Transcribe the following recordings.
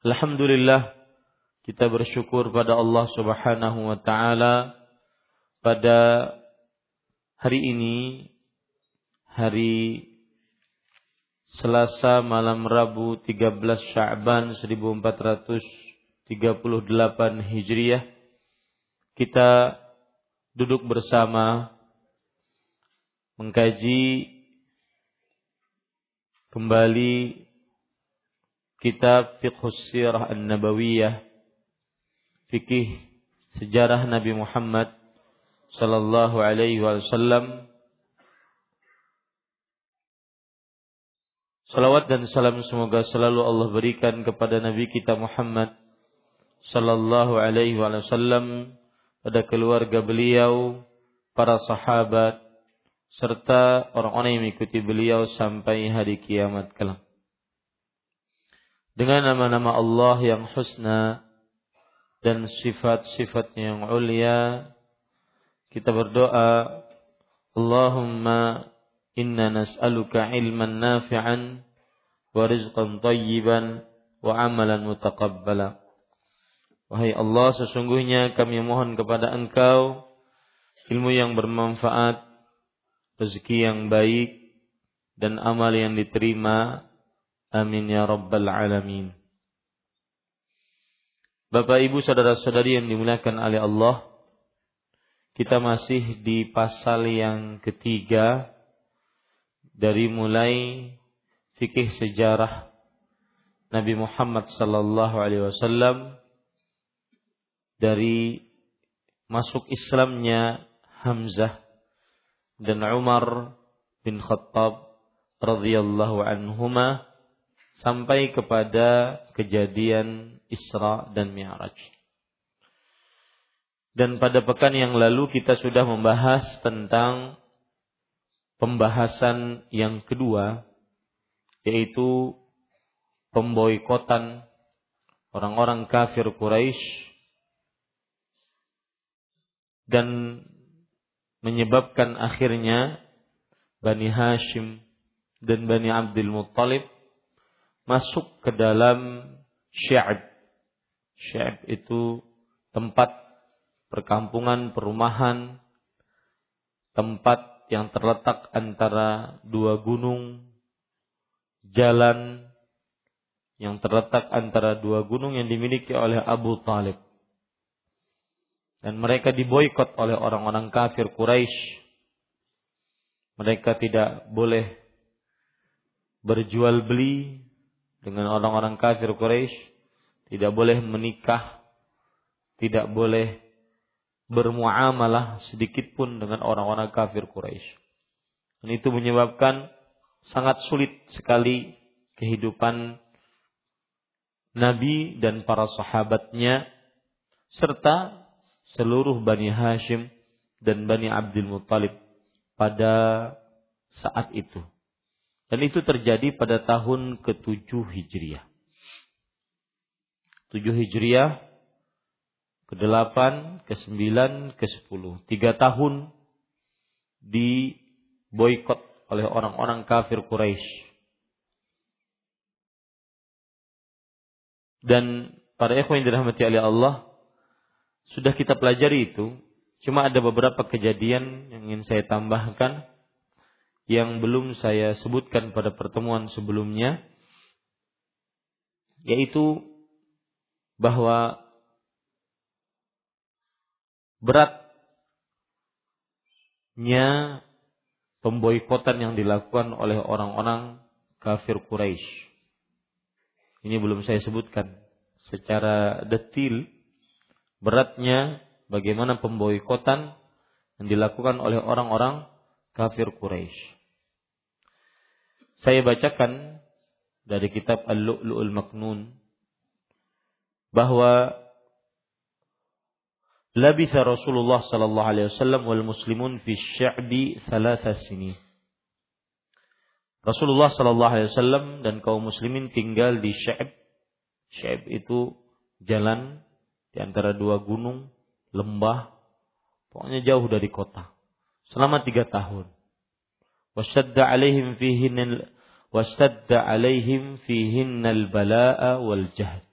Alhamdulillah kita bersyukur pada Allah Subhanahu wa taala. Pada hari ini hari Selasa malam Rabu 13 Sya'ban 1438 Hijriah kita duduk bersama mengkaji kembali kitab Fiqh Sirah An-Nabawiyah fikih sejarah Nabi Muhammad sallallahu alaihi wasallam. Salawat dan salam semoga selalu Allah berikan kepada Nabi kita Muhammad sallallahu alaihi wasallam pada keluarga beliau, para sahabat serta orang-orang yang mengikuti beliau sampai hari kiamat kelak dengan nama-nama Allah yang husna dan sifat-sifatnya yang ulia kita berdoa Allahumma inna nas'aluka ilman nafi'an wa rizqan tayyiban wa amalan mutaqabbala. Wahai Allah sesungguhnya kami mohon kepada Engkau ilmu yang bermanfaat rezeki yang baik dan amal yang diterima Amin ya rabbal alamin. Bapak Ibu saudara-saudari yang dimuliakan oleh Allah, kita masih di pasal yang ketiga dari mulai fikih sejarah Nabi Muhammad sallallahu alaihi wasallam dari masuk Islamnya Hamzah dan Umar bin Khattab radhiyallahu anhuma sampai kepada kejadian Isra dan Mi'raj. Dan pada pekan yang lalu kita sudah membahas tentang pembahasan yang kedua yaitu pemboikotan orang-orang kafir Quraisy dan menyebabkan akhirnya Bani Hashim dan Bani Abdul Muttalib masuk ke dalam syi'ab. Syi'ab itu tempat perkampungan, perumahan, tempat yang terletak antara dua gunung, jalan yang terletak antara dua gunung yang dimiliki oleh Abu Talib. Dan mereka diboykot oleh orang-orang kafir Quraisy. Mereka tidak boleh berjual beli, dengan orang-orang kafir Quraisy, tidak boleh menikah, tidak boleh bermuamalah sedikit pun dengan orang-orang kafir Quraisy. Dan itu menyebabkan sangat sulit sekali kehidupan Nabi dan para sahabatnya serta seluruh Bani Hashim dan Bani Abdul Muttalib pada saat itu. Dan itu terjadi pada tahun ke-7 Hijriah. 7 Hijriah, ke-8, ke-9, ke-10. Tiga tahun di boykot oleh orang-orang kafir Quraisy. Dan para ikhwan yang dirahmati oleh Allah, sudah kita pelajari itu, cuma ada beberapa kejadian yang ingin saya tambahkan yang belum saya sebutkan pada pertemuan sebelumnya, yaitu bahwa beratnya pemboikotan yang dilakukan oleh orang-orang kafir Quraisy. Ini belum saya sebutkan secara detil beratnya bagaimana pemboikotan yang dilakukan oleh orang-orang kafir Quraisy. Saya bacakan dari kitab Al-Lu'lu'ul Maknun bahwa labitha Rasulullah sallallahu alaihi wasallam wal muslimun fi sya'bi thalatha sini. Rasulullah sallallahu alaihi wasallam dan kaum muslimin tinggal di Sya'b. Sya'b itu jalan di antara dua gunung, lembah, pokoknya jauh dari kota. Selama tiga tahun. Wasadda alaihim fihin wasadda alaihim fihin al-bala'a wal jahd.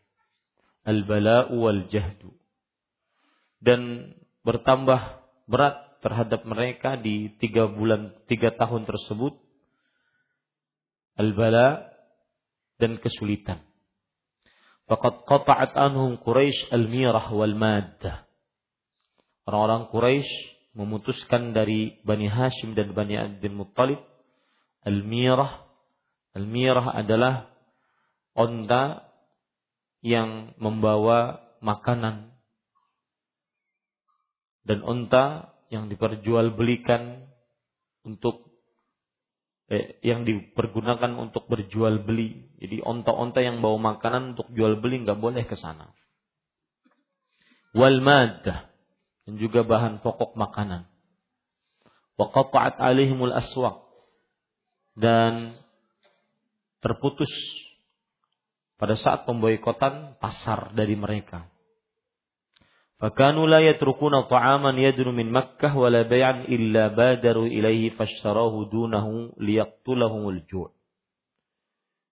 Al-bala'u wal jahdu dan bertambah berat terhadap mereka di tiga bulan tiga tahun tersebut al-bala dan kesulitan. Fakat qata'at anhum Quraisy al-mirah wal maddah. Orang-orang Quraisy memutuskan dari Bani Hashim dan Bani Abdul Muttalib al-mirah. Al-mirah adalah onta yang membawa makanan dan unta yang diperjualbelikan untuk eh, yang dipergunakan untuk berjual beli. Jadi onta-onta yang bawa makanan untuk jual beli nggak boleh ke sana. Wal maddah dan juga bahan pokok makanan. Wa qata'at alaihimul aswaq dan terputus pada saat pemboikotan pasar dari mereka. Fakanu la yatrukuna ta'aman yadru min Makkah wala bay'an illa badaru ilaihi fashtarahu dunahu liyaqtulahumul ju'.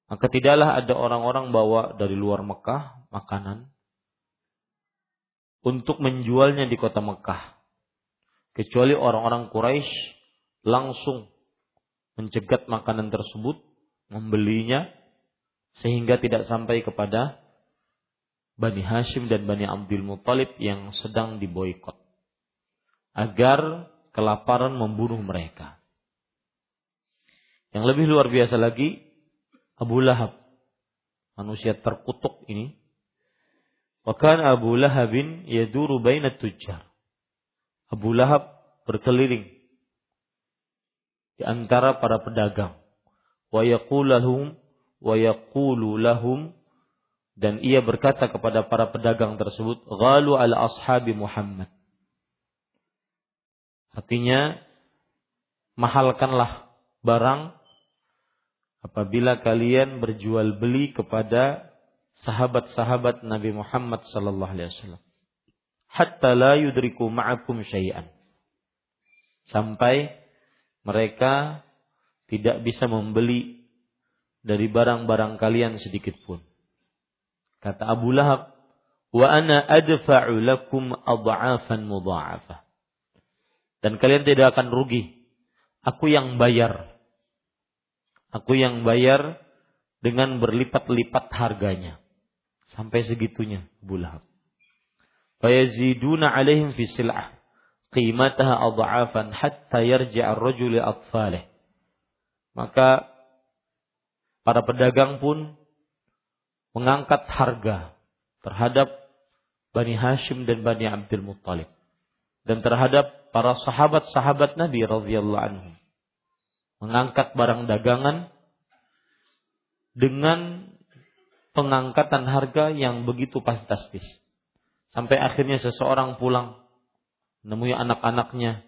Maka tidaklah ada orang-orang bawa dari luar Mekah makanan untuk menjualnya di kota Mekah. Kecuali orang-orang Quraisy langsung mencegat makanan tersebut, membelinya sehingga tidak sampai kepada Bani Hashim dan Bani Abdul Muttalib yang sedang diboykot agar kelaparan membunuh mereka. Yang lebih luar biasa lagi, Abu Lahab, manusia terkutuk ini. Wakan Abu Lahabin yaduru baina tujjar. Abu Lahab berkeliling di antara para pedagang. Wa yaqulu lahum wa yaqulu lahum dan ia berkata kepada para pedagang tersebut, "Ghalu ala ashabi Muhammad." Artinya, mahalkanlah barang apabila kalian berjual beli kepada sahabat-sahabat Nabi Muhammad sallallahu alaihi wasallam. Hatta la yudriku ma'akum syai'an. Sampai mereka tidak bisa membeli dari barang-barang kalian sedikit pun. Kata Abu Lahab, "Wa ana adfa'u lakum adha'afan mudha'afah." Dan kalian tidak akan rugi. Aku yang bayar. Aku yang bayar dengan berlipat-lipat harganya. Sampai segitunya Abu Lahab. Fayaziduna alaihim fi sil'ah qimataha adha'afan hatta yarji'a ar-rajul atfalih. Maka para pedagang pun mengangkat harga terhadap Bani Hashim dan Bani Abdul Muttalib. dan terhadap para sahabat-sahabat Nabi radhiyallahu anhu. Mengangkat barang dagangan dengan pengangkatan harga yang begitu fantastis. Sampai akhirnya seseorang pulang menemui anak-anaknya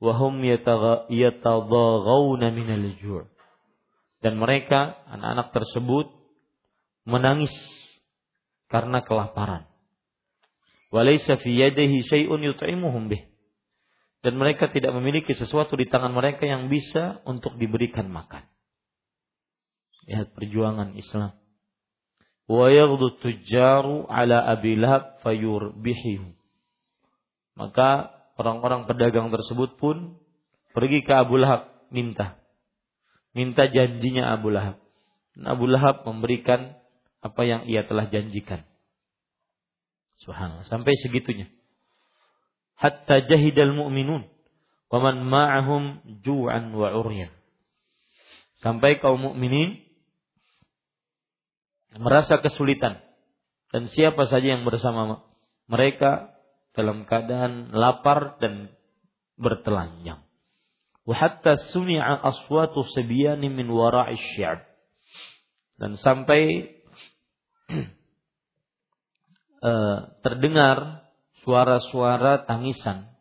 wahum yatadhaghawna minal dan mereka anak-anak tersebut menangis karena kelaparan. Walaysa fi yadihi syai'un yut'imuhum bih. Dan mereka tidak memiliki sesuatu di tangan mereka yang bisa untuk diberikan makan. Lihat perjuangan Islam. Wa yaghdu tujjaru ala Abi Lahab fayurbihihu. Maka orang-orang pedagang tersebut pun pergi ke Abu Lahab minta. Minta janjinya Abu Lahab. Dan Abu Lahab memberikan apa yang ia telah janjikan. Subhanallah. Sampai segitunya. Hatta jahidal mu'minun. Waman ma'ahum ju'an wa uryan. Sampai kaum mukminin merasa kesulitan. Dan siapa saja yang bersama mereka dalam keadaan lapar dan bertelanjang. Wahatta sumi'a aswatu sebiyani min wara'i syi'ab. Dan sampai uh, terdengar suara-suara tangisan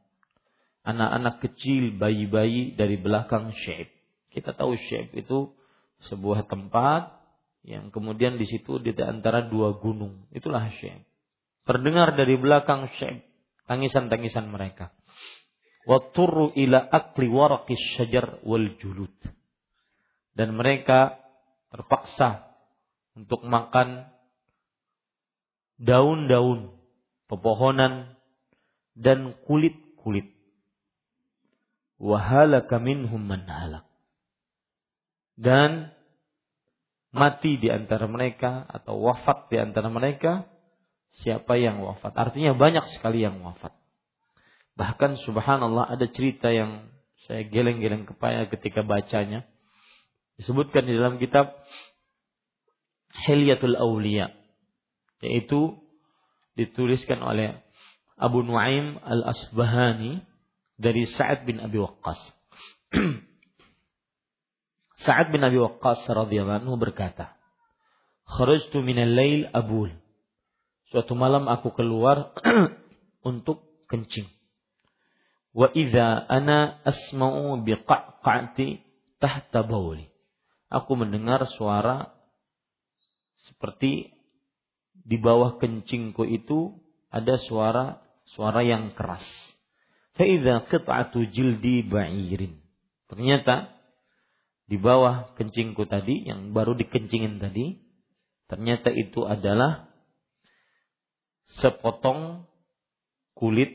anak-anak kecil, bayi-bayi dari belakang Syaib. Kita tahu Syaib itu sebuah tempat yang kemudian di situ di antara dua gunung. Itulah Syaib. Terdengar dari belakang Syaib tangisan-tangisan mereka. Waturu ila akli waraqis syajar wal julud. Dan mereka terpaksa untuk makan daun-daun pepohonan dan kulit-kulit. Wahalaka minhum man halak. Dan mati di antara mereka atau wafat di antara mereka siapa yang wafat. Artinya banyak sekali yang wafat. Bahkan subhanallah ada cerita yang saya geleng-geleng kepala ketika bacanya. Disebutkan di dalam kitab Hilyatul Aulia yaitu dituliskan oleh Abu Nuaim Al-Asbahani dari Sa'ad bin Abi Waqqas. Sa'ad bin Abi Waqqas radhiyallahu anhu berkata, "Kharajtu min al-lail abul." Suatu malam aku keluar untuk kencing. Wa idza ana asma'u biqa'qati tahta bawli. Aku mendengar suara seperti di bawah kencingku itu ada suara suara yang keras. Fa'idha qit'atu jildi ba'irin. Ternyata di bawah kencingku tadi yang baru dikencingin tadi ternyata itu adalah sepotong kulit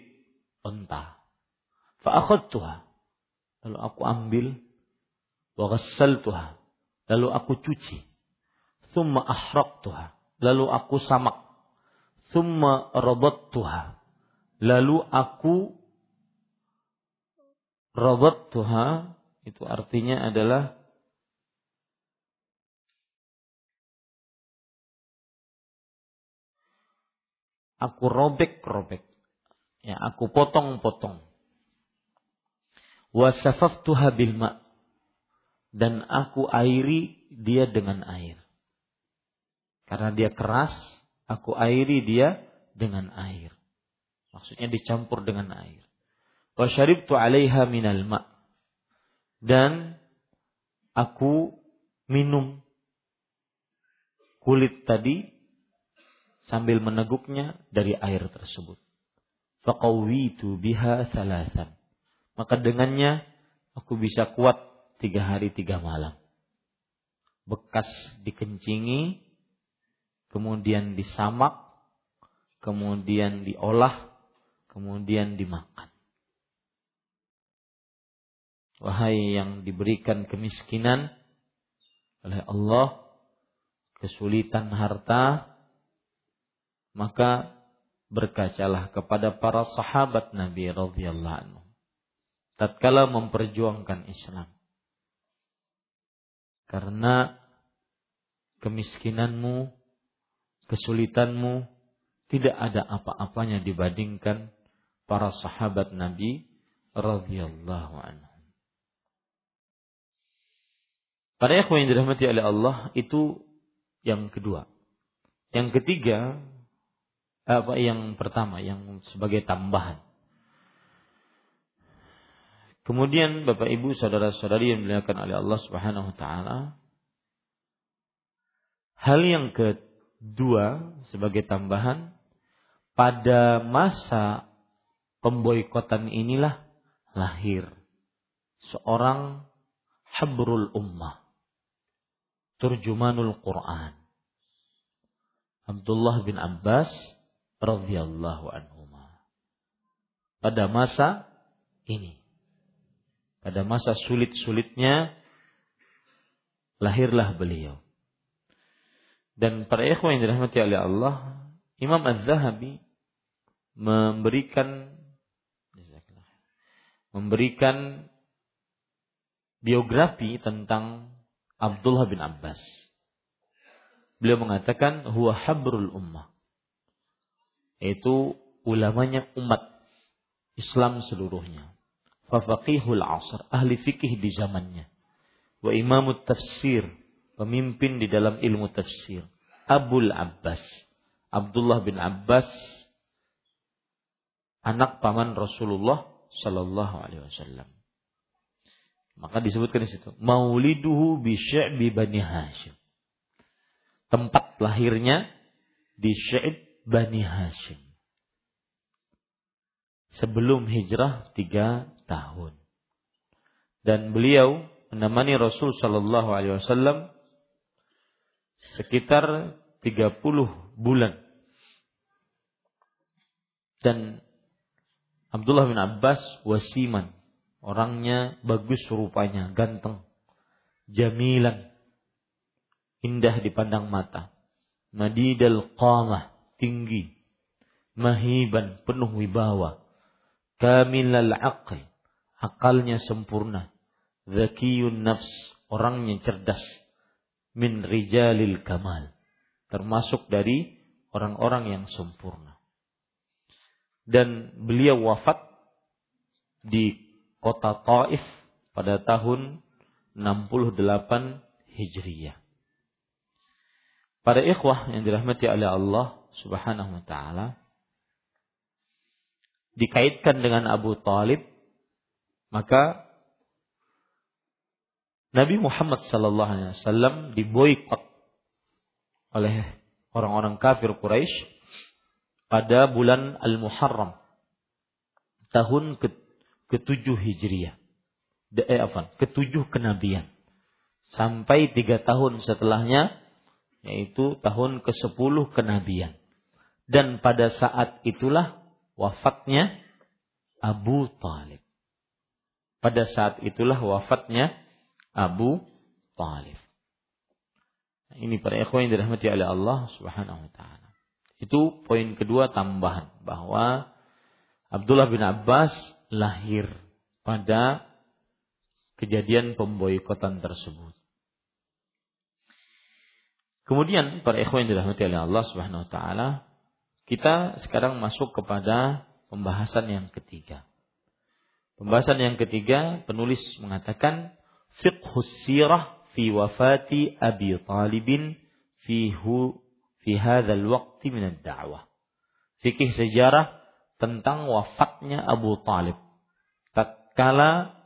unta. Fa'akhadtuha. Lalu aku ambil wa ghassaltuha. Lalu aku cuci. Thumma ahraqtuha lalu aku samak. Thumma rabattuha. Lalu aku rabattuha itu artinya adalah aku robek-robek. Ya, aku potong-potong. Wasafaftuha bil ma' dan aku airi dia dengan air. Karena dia keras, aku airi dia dengan air. Maksudnya dicampur dengan air. Wa syaribtu 'alaiha minal ma' dan aku minum kulit tadi sambil meneguknya dari air tersebut. Faqawitu biha salasan. Maka dengannya aku bisa kuat tiga hari tiga malam. Bekas dikencingi, kemudian disamak, kemudian diolah, kemudian dimakan. Wahai yang diberikan kemiskinan oleh Allah, kesulitan harta, maka berkacalah kepada para sahabat Nabi radhiyallahu anhu tatkala memperjuangkan Islam. Karena kemiskinanmu kesulitanmu tidak ada apa-apanya dibandingkan para sahabat Nabi radhiyallahu anhum. Para ikhwan yang dirahmati oleh Allah itu yang kedua. Yang ketiga apa yang pertama yang sebagai tambahan. Kemudian Bapak Ibu saudara-saudari yang dimuliakan oleh Allah Subhanahu wa taala hal yang kedua sebagai tambahan pada masa pemboikotan inilah lahir seorang habrul ummah turjumanul Quran Abdullah bin Abbas radhiyallahu anhu pada masa ini pada masa sulit-sulitnya lahirlah beliau dan para ikhwan yang dirahmati oleh Allah Imam Az-Zahabi memberikan memberikan biografi tentang Abdullah bin Abbas. Beliau mengatakan huwa habrul ummah. Itu ulamanya umat Islam seluruhnya. Fafaqihul asr, ahli fikih di zamannya. Wa imamut tafsir, pemimpin di dalam ilmu tafsir. Abul Abbas. Abdullah bin Abbas anak paman Rasulullah Shallallahu Alaihi Wasallam. Maka disebutkan di situ, Mauliduhu bi Sy'bi Bani Hashim. Tempat lahirnya di Sy'ib Bani Hashim. Sebelum hijrah tiga tahun. Dan beliau menemani Rasul Shallallahu Alaihi Wasallam sekitar 30 bulan. Dan Abdullah bin Abbas wasiman. Orangnya bagus rupanya, ganteng. Jamilan. Indah dipandang mata. Madidal qamah, tinggi. Mahiban, penuh wibawa. Kamilal aql, akalnya sempurna. Zakiyun nafs, orangnya cerdas. Min rijalil kamal. Termasuk dari orang-orang yang sempurna dan beliau wafat di kota Taif pada tahun 68 Hijriyah. Para ikhwah yang dirahmati oleh Allah Subhanahu wa taala dikaitkan dengan Abu Talib maka Nabi Muhammad sallallahu alaihi wasallam diboikot oleh orang-orang kafir Quraisy pada bulan Al-Muharram tahun ke ketujuh Hijriah. Eh, apa? Ketujuh kenabian. Sampai tiga tahun setelahnya, yaitu tahun ke sepuluh kenabian. Dan pada saat itulah wafatnya Abu Talib. Pada saat itulah wafatnya Abu Talib. Ini para ikhwan yang dirahmati oleh Allah Subhanahu wa taala. Itu poin kedua tambahan bahwa Abdullah bin Abbas lahir pada kejadian pemboikotan tersebut. Kemudian para ikhwan yang dirahmati oleh Allah Subhanahu wa taala, kita sekarang masuk kepada pembahasan yang ketiga. Pembahasan yang ketiga, penulis mengatakan fiqhus sirah fi wafati Abi Talibin fi fi hadzal waqti min ad-da'wah. Fikih sejarah tentang wafatnya Abu Talib tatkala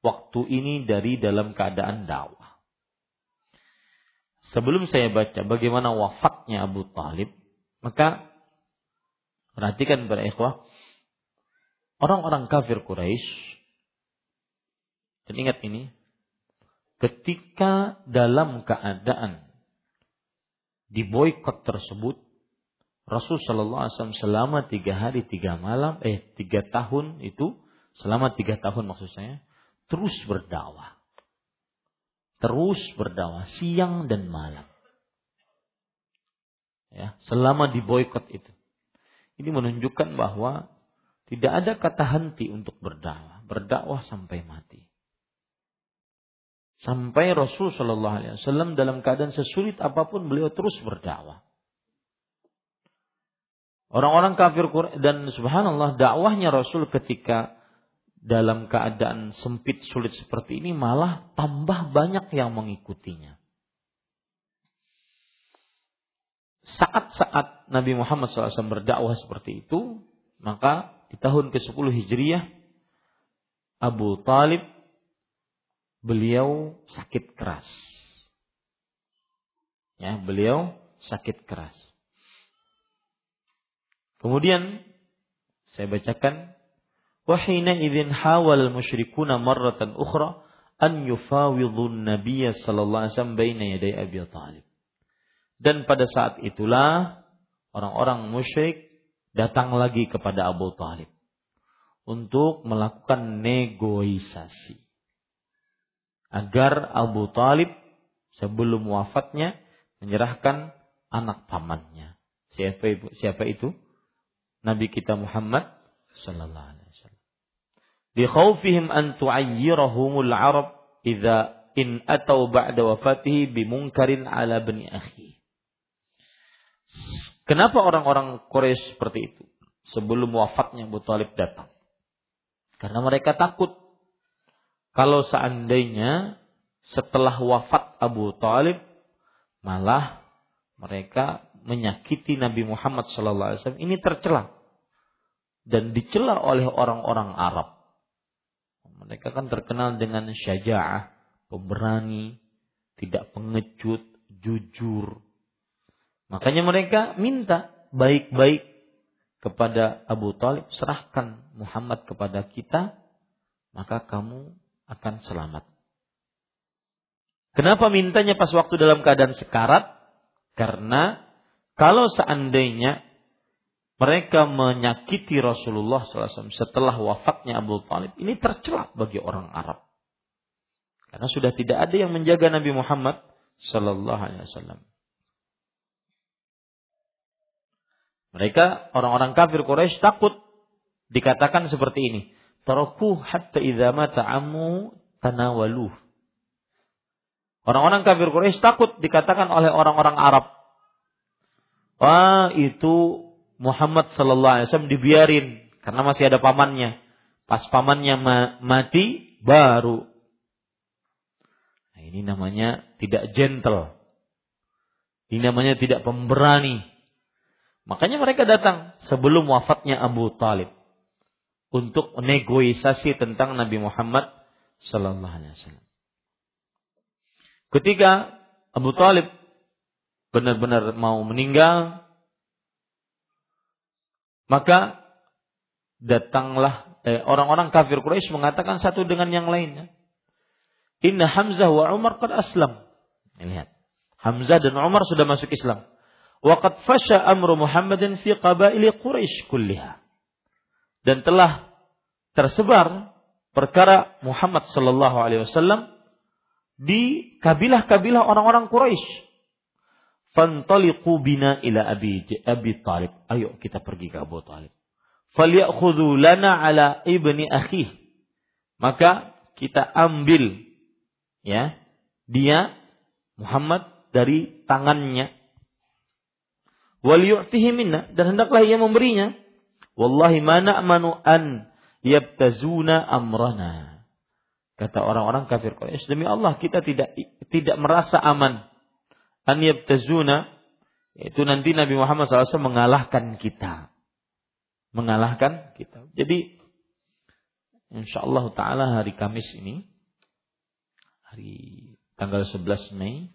waktu ini dari dalam keadaan dakwah. Sebelum saya baca bagaimana wafatnya Abu Talib, maka perhatikan para ikhwah, orang-orang kafir Quraisy dan ingat ini, ketika dalam keadaan di boykot tersebut Rasul Shallallahu Alaihi Wasallam selama tiga hari tiga malam eh tiga tahun itu selama tiga tahun maksud saya terus berdakwah terus berdakwah siang dan malam. Ya selama di boykot itu. Ini menunjukkan bahwa tidak ada kata henti untuk berdakwah berdakwah sampai mati. Sampai Rasul Shallallahu Alaihi Wasallam dalam keadaan sesulit apa pun beliau terus berdakwah. Orang-orang kafir dan subhanallah dakwahnya Rasul ketika dalam keadaan sempit sulit seperti ini malah tambah banyak yang mengikutinya. Saat-saat Nabi Muhammad SAW berdakwah seperti itu, maka di tahun ke-10 Hijriah, Abu Talib beliau sakit keras. Ya, beliau sakit keras. Kemudian saya bacakan wahina an sallallahu alaihi wasallam baina yaday. Dan pada saat itulah orang-orang musyrik datang lagi kepada Abu Talib untuk melakukan negosiasi agar Abu Talib sebelum wafatnya menyerahkan anak pamannya. Siapa itu? Nabi kita Muhammad sallallahu alaihi khaufihim an tu'ayyirahumul Arab idza in atau ba'da wafatihi bimungkarin ala bani akhi. Kenapa orang-orang Quraisy seperti itu? Sebelum wafatnya Abu Talib datang. Karena mereka takut kalau seandainya setelah wafat Abu Talib malah mereka menyakiti Nabi Muhammad SAW ini tercela dan dicela oleh orang-orang Arab. Mereka kan terkenal dengan syaja'ah, pemberani, tidak pengecut, jujur. Makanya mereka minta baik-baik kepada Abu Talib, serahkan Muhammad kepada kita, maka kamu akan selamat. Kenapa mintanya pas waktu dalam keadaan sekarat? Karena kalau seandainya mereka menyakiti Rasulullah SAW setelah wafatnya Abu Talib, ini tercela bagi orang Arab. Karena sudah tidak ada yang menjaga Nabi Muhammad Sallallahu Alaihi Wasallam. Mereka orang-orang kafir Quraisy takut dikatakan seperti ini. Taraku hatta idza mata ammu tanawaluh. Orang-orang kafir Quraisy takut dikatakan oleh orang-orang Arab Wah itu Muhammad Sallallahu Alaihi Wasallam dibiarin karena masih ada pamannya. Pas pamannya mati baru. Nah, ini namanya tidak gentle. Ini namanya tidak pemberani. Makanya mereka datang sebelum wafatnya Abu Talib untuk negosiasi tentang Nabi Muhammad Sallallahu Alaihi Wasallam. Ketika Abu Talib benar-benar mau meninggal, maka datanglah eh, orang-orang kafir Quraisy mengatakan satu dengan yang lainnya. Inna Hamzah wa Umar qad aslam. Lihat. Hamzah dan Umar sudah masuk Islam. Wa qad fasha amru Muhammadin fi qabaili Quraisy kulliha. Dan telah tersebar perkara Muhammad sallallahu alaihi wasallam di kabilah-kabilah orang-orang Quraisy Fantaliqu bina ila Abi, Abi Talib. Ayo kita pergi ke Abu Talib. Falyakhudhu lana ala ibni akhih. Maka kita ambil ya dia Muhammad dari tangannya. Wal yu'tihi minna dan hendaklah ia memberinya. Wallahi ma na'manu an yabtazuna amrana. Kata orang-orang kafir Quraisy, demi Allah kita tidak tidak merasa aman an yabtazuna itu nanti Nabi Muhammad SAW mengalahkan kita. Mengalahkan kita. Jadi insya Allah Ta'ala hari Kamis ini, hari tanggal 11 Mei,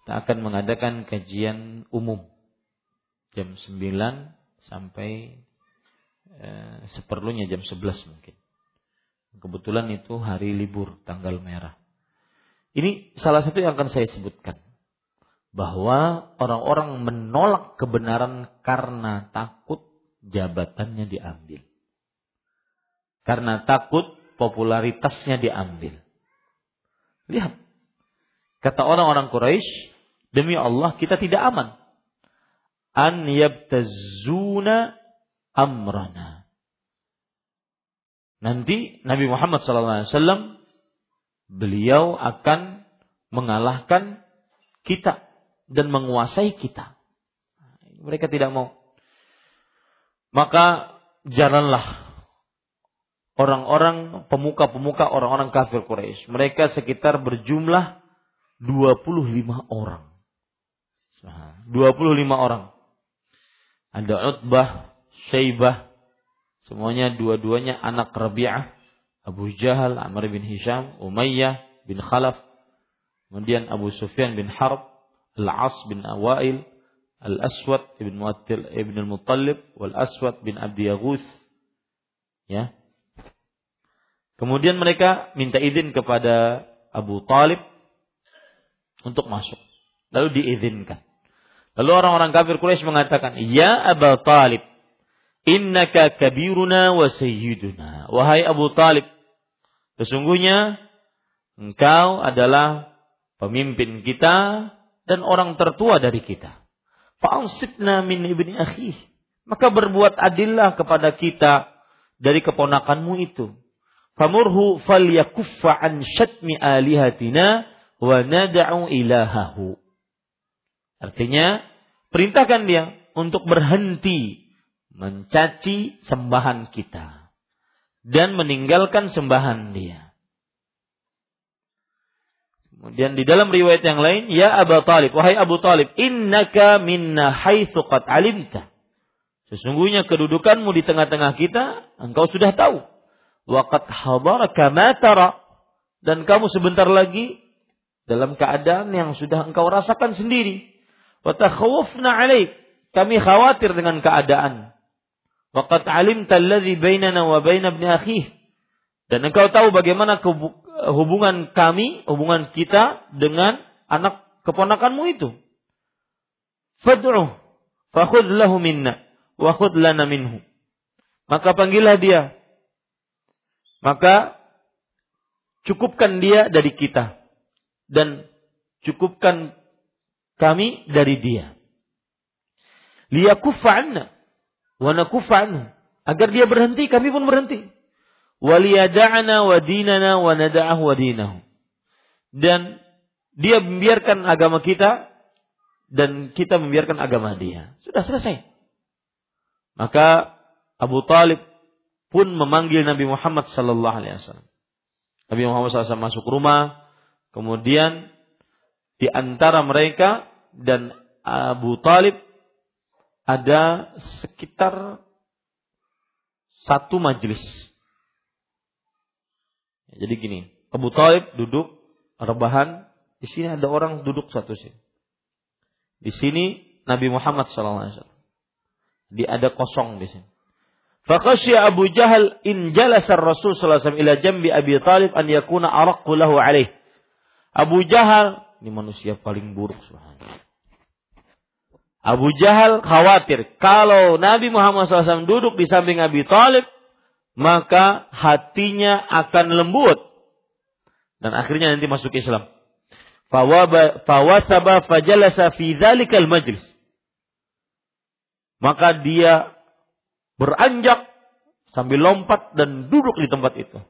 kita akan mengadakan kajian umum. Jam 9 sampai eh, seperlunya jam 11 mungkin. Kebetulan itu hari libur tanggal merah. Ini salah satu yang akan saya sebutkan bahwa orang-orang menolak kebenaran karena takut jabatannya diambil. Karena takut popularitasnya diambil. Lihat. Kata orang-orang Quraisy, demi Allah kita tidak aman. An yabtazuna amrana. Nanti Nabi Muhammad SAW beliau akan mengalahkan kita dan menguasai kita. Mereka tidak mau. Maka jalanlah orang-orang pemuka-pemuka orang-orang kafir Quraisy. Mereka sekitar berjumlah 25 orang. 25 orang. Ada Utbah, Syaibah, semuanya dua-duanya anak Rabi'ah, Abu Jahal, Amr bin Hisham, Umayyah bin Khalaf, kemudian Abu Sufyan bin Harb, Al-As bin Awail, Al-Aswad ibn Muattil ibn Al-Muttalib, Wal Aswad bin Abdi Yaghuth. Ya. Kemudian mereka minta izin kepada Abu Talib untuk masuk. Lalu diizinkan. Lalu orang-orang kafir Quraisy mengatakan, "Ya Abu Talib, innaka kabiruna wa sayyiduna." Wahai Abu Talib, sesungguhnya engkau adalah pemimpin kita dan orang tertua dari kita. Fa'ansibna min ibni akhih. Maka berbuat adillah kepada kita dari keponakanmu itu. Famurhu falyakuffa an syatmi alihatina wa nada'u ilahahu. Artinya, perintahkan dia untuk berhenti mencaci sembahan kita dan meninggalkan sembahan dia. Kemudian di dalam riwayat yang lain, ya Abu Talib, wahai Abu Talib, innaka minna haitsu qad alimta. Sesungguhnya kedudukanmu di tengah-tengah kita, engkau sudah tahu. Waqad hadaraka ma tara. Dan kamu sebentar lagi dalam keadaan yang sudah engkau rasakan sendiri. Watakhawafna alaik. Kami khawatir dengan keadaan. Waqad alimta alladhi bainana wa baina ibni akhih. Dan engkau tahu bagaimana hubungan kami, hubungan kita dengan anak keponakanmu itu. Fad'uh minna wa lana. Maka panggillah dia. Maka cukupkan dia dari kita dan cukupkan kami dari dia. Liyakuffa anna wa. Agar dia berhenti, kami pun berhenti. Waliyada'ana wa dinana wa wa dinahu. Dan dia membiarkan agama kita dan kita membiarkan agama dia. Sudah selesai. Maka Abu Talib pun memanggil Nabi Muhammad sallallahu alaihi wasallam. Nabi Muhammad SAW masuk rumah, Kemudian di antara mereka dan Abu Talib ada sekitar satu majelis. Jadi gini, Abu Talib duduk rebahan, di sini ada orang duduk satu sini. Di sini Nabi Muhammad SAW. Di ada kosong di sini. Fakasya Abu Jahal in jalasa Rasul wasallam ila jambi Abi Talib an yakuna araqqu lahu alaih. Abu Jahal ini manusia paling buruk subhanallah. Abu Jahal khawatir kalau Nabi Muhammad SAW duduk di samping Abi Talib maka hatinya akan lembut dan akhirnya nanti masuk Islam. Fawasaba fajalasa fi majlis. Maka dia beranjak sambil lompat dan duduk di tempat itu.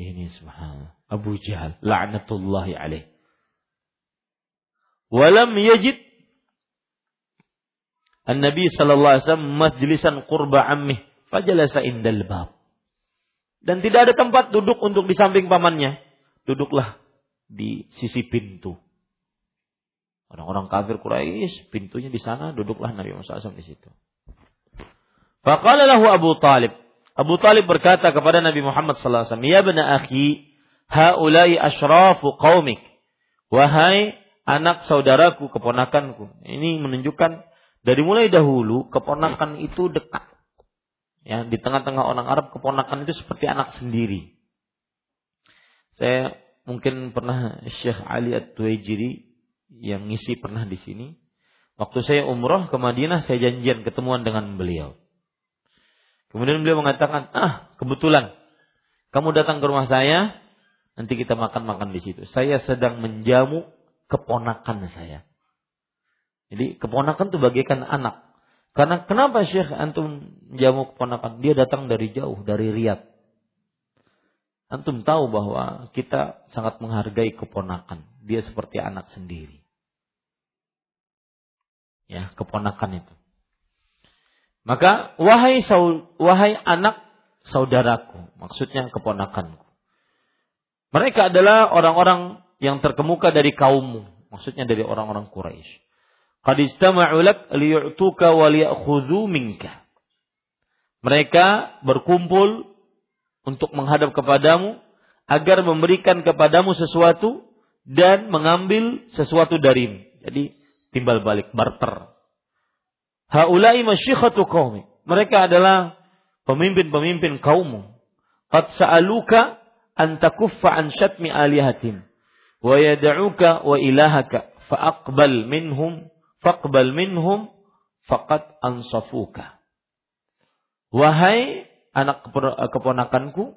Ini subhanallah. Abu Jahal la'natullahi alaih. Walam yajid An-Nabi sallallahu alaihi wasallam majlisan qurba ammih fajalasa indal bab. Dan tidak ada tempat duduk untuk di samping pamannya. Duduklah di sisi pintu. Orang-orang kafir Quraisy pintunya di sana, duduklah Nabi Muhammad SAW di situ. Faqala lahu Abu Talib. Abu Talib berkata kepada Nabi Muhammad wasallam, "Ya bani akhi, haulai asyrafu qaumik. Wahai anak saudaraku, keponakanku. Ini menunjukkan dari mulai dahulu keponakan itu dekat. Ya, di tengah-tengah orang Arab keponakan itu seperti anak sendiri. Saya mungkin pernah Syekh Ali At-Tuwaijiri yang ngisi pernah di sini. Waktu saya umroh ke Madinah, saya janjian ketemuan dengan beliau. Kemudian beliau mengatakan, ah kebetulan kamu datang ke rumah saya, Nanti kita makan-makan di situ. Saya sedang menjamu keponakan saya. Jadi keponakan itu bagaikan anak. Karena kenapa Syekh antum menjamu keponakan? Dia datang dari jauh, dari Riyadh. Antum tahu bahwa kita sangat menghargai keponakan. Dia seperti anak sendiri. Ya, keponakan itu. Maka wahai wahai anak saudaraku, maksudnya keponakanku. Mereka adalah orang-orang yang terkemuka dari kaummu, maksudnya dari orang-orang Quraisy. Qad istama'u lak liyu'tuka wa liya'khudhu minka. Mereka berkumpul untuk menghadap kepadamu agar memberikan kepadamu sesuatu dan mengambil sesuatu darimu. Jadi timbal balik barter. Haulai masyikhatu qaumi. Mereka adalah pemimpin-pemimpin kaummu. Qad sa'aluka an takuffa an syatmi alihatim wa yad'uka wa ilahaka faqbal minhum faqbal minhum faqad ansafuka. Wahai anak keponakanku,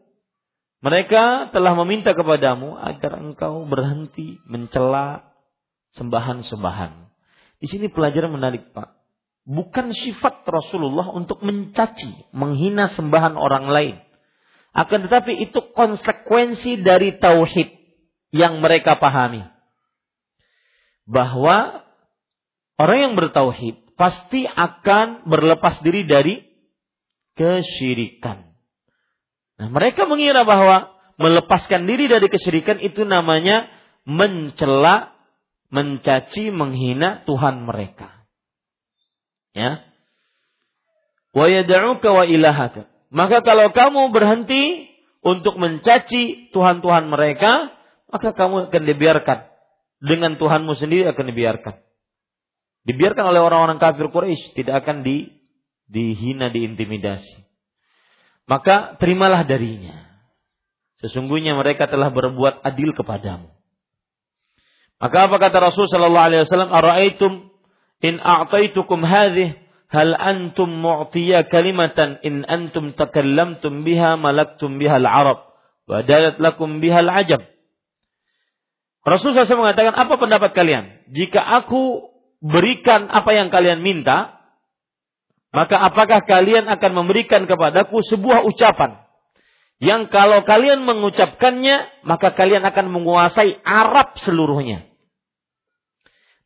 mereka telah meminta kepadamu agar engkau berhenti mencela sembahan-sembahan. Di sini pelajaran menarik, Pak. Bukan sifat Rasulullah untuk mencaci, menghina sembahan orang lain. Akan tetapi itu konsekuensi dari tauhid yang mereka pahami. Bahwa orang yang bertauhid pasti akan berlepas diri dari kesyirikan. Nah, mereka mengira bahwa melepaskan diri dari kesyirikan itu namanya mencela, mencaci, menghina Tuhan mereka. Ya. Wa yad'uka wa ilahaka. Maka kalau kamu berhenti untuk mencaci Tuhan-Tuhan mereka, maka kamu akan dibiarkan. Dengan Tuhanmu sendiri akan dibiarkan. Dibiarkan oleh orang-orang kafir Quraisy, tidak akan di dihina, diintimidasi. Maka terimalah darinya. Sesungguhnya mereka telah berbuat adil kepadamu. Maka apa kata Rasul sallallahu alaihi wasallam, "Ara'aitum in a'taitukum hadhih hal antum mu'tiya kalimatan in antum takallamtum biha malaktum biha al-arab wa dalat lakum biha al-ajab." Rasul SAW mengatakan, apa pendapat kalian? Jika aku berikan apa yang kalian minta, maka apakah kalian akan memberikan kepadaku sebuah ucapan yang kalau kalian mengucapkannya maka kalian akan menguasai Arab seluruhnya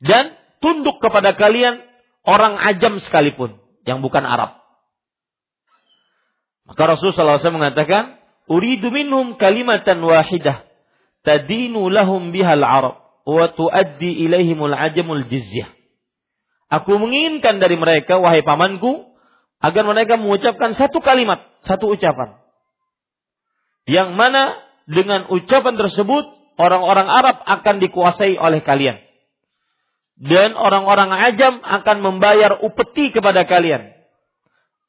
dan tunduk kepada kalian orang ajam sekalipun yang bukan Arab. Maka Rasulullah SAW mengatakan, Uridu minhum kalimatan wahidah, tadinu lahum bihal Arab, wa tuaddi ilaihimul ajamul jizyah. Aku menginginkan dari mereka, wahai pamanku, agar mereka mengucapkan satu kalimat, satu ucapan. Yang mana dengan ucapan tersebut, orang-orang Arab akan dikuasai oleh kalian. Dan orang-orang ajam akan membayar upeti kepada kalian.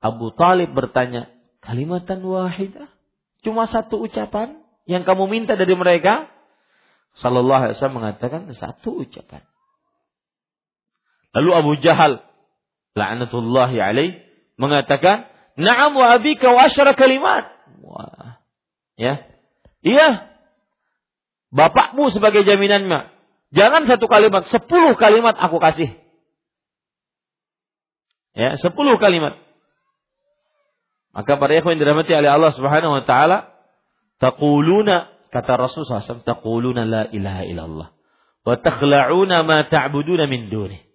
Abu Talib bertanya, kalimatan wahidah? Cuma satu ucapan yang kamu minta dari mereka? Sallallahu alaihi wasallam mengatakan satu ucapan. Lalu Abu Jahal la'natullahi alaih mengatakan, "Na'am wa abika wa asyara kalimat." Wah. Ya. Iya. Bapakmu sebagai jaminannya. Jangan satu kalimat, sepuluh kalimat aku kasih. Ya, sepuluh kalimat. Maka para ikhwan dirahmati oleh Allah Subhanahu wa taala, taquluna kata Rasul SAW, taquluna la ilaha illallah wa takhla'una ma ta'buduna min dunih.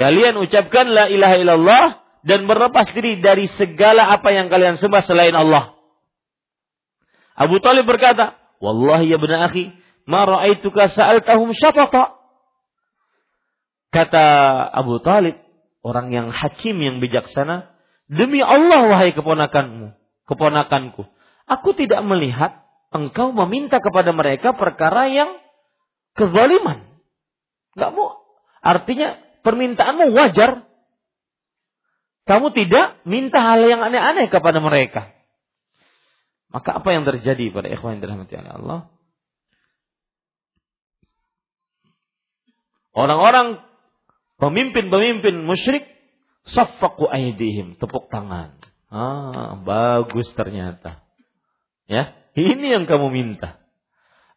Kalian ucapkan la ilaha illallah dan berlepas diri dari segala apa yang kalian sembah selain Allah. Abu Talib berkata, Wallahi ya benar akhi, ma ra'aituka sa'altahum syafata. Kata Abu Talib, orang yang hakim yang bijaksana, demi Allah wahai keponakanmu, keponakanku, aku tidak melihat engkau meminta kepada mereka perkara yang kezaliman. Gak mau. Artinya permintaanmu wajar. Kamu tidak minta hal yang aneh-aneh kepada mereka. Maka apa yang terjadi pada ikhwan yang dirahmati oleh Allah? Orang-orang pemimpin-pemimpin musyrik saffaku aidihim, tepuk tangan. Ah, bagus ternyata. Ya, ini yang kamu minta.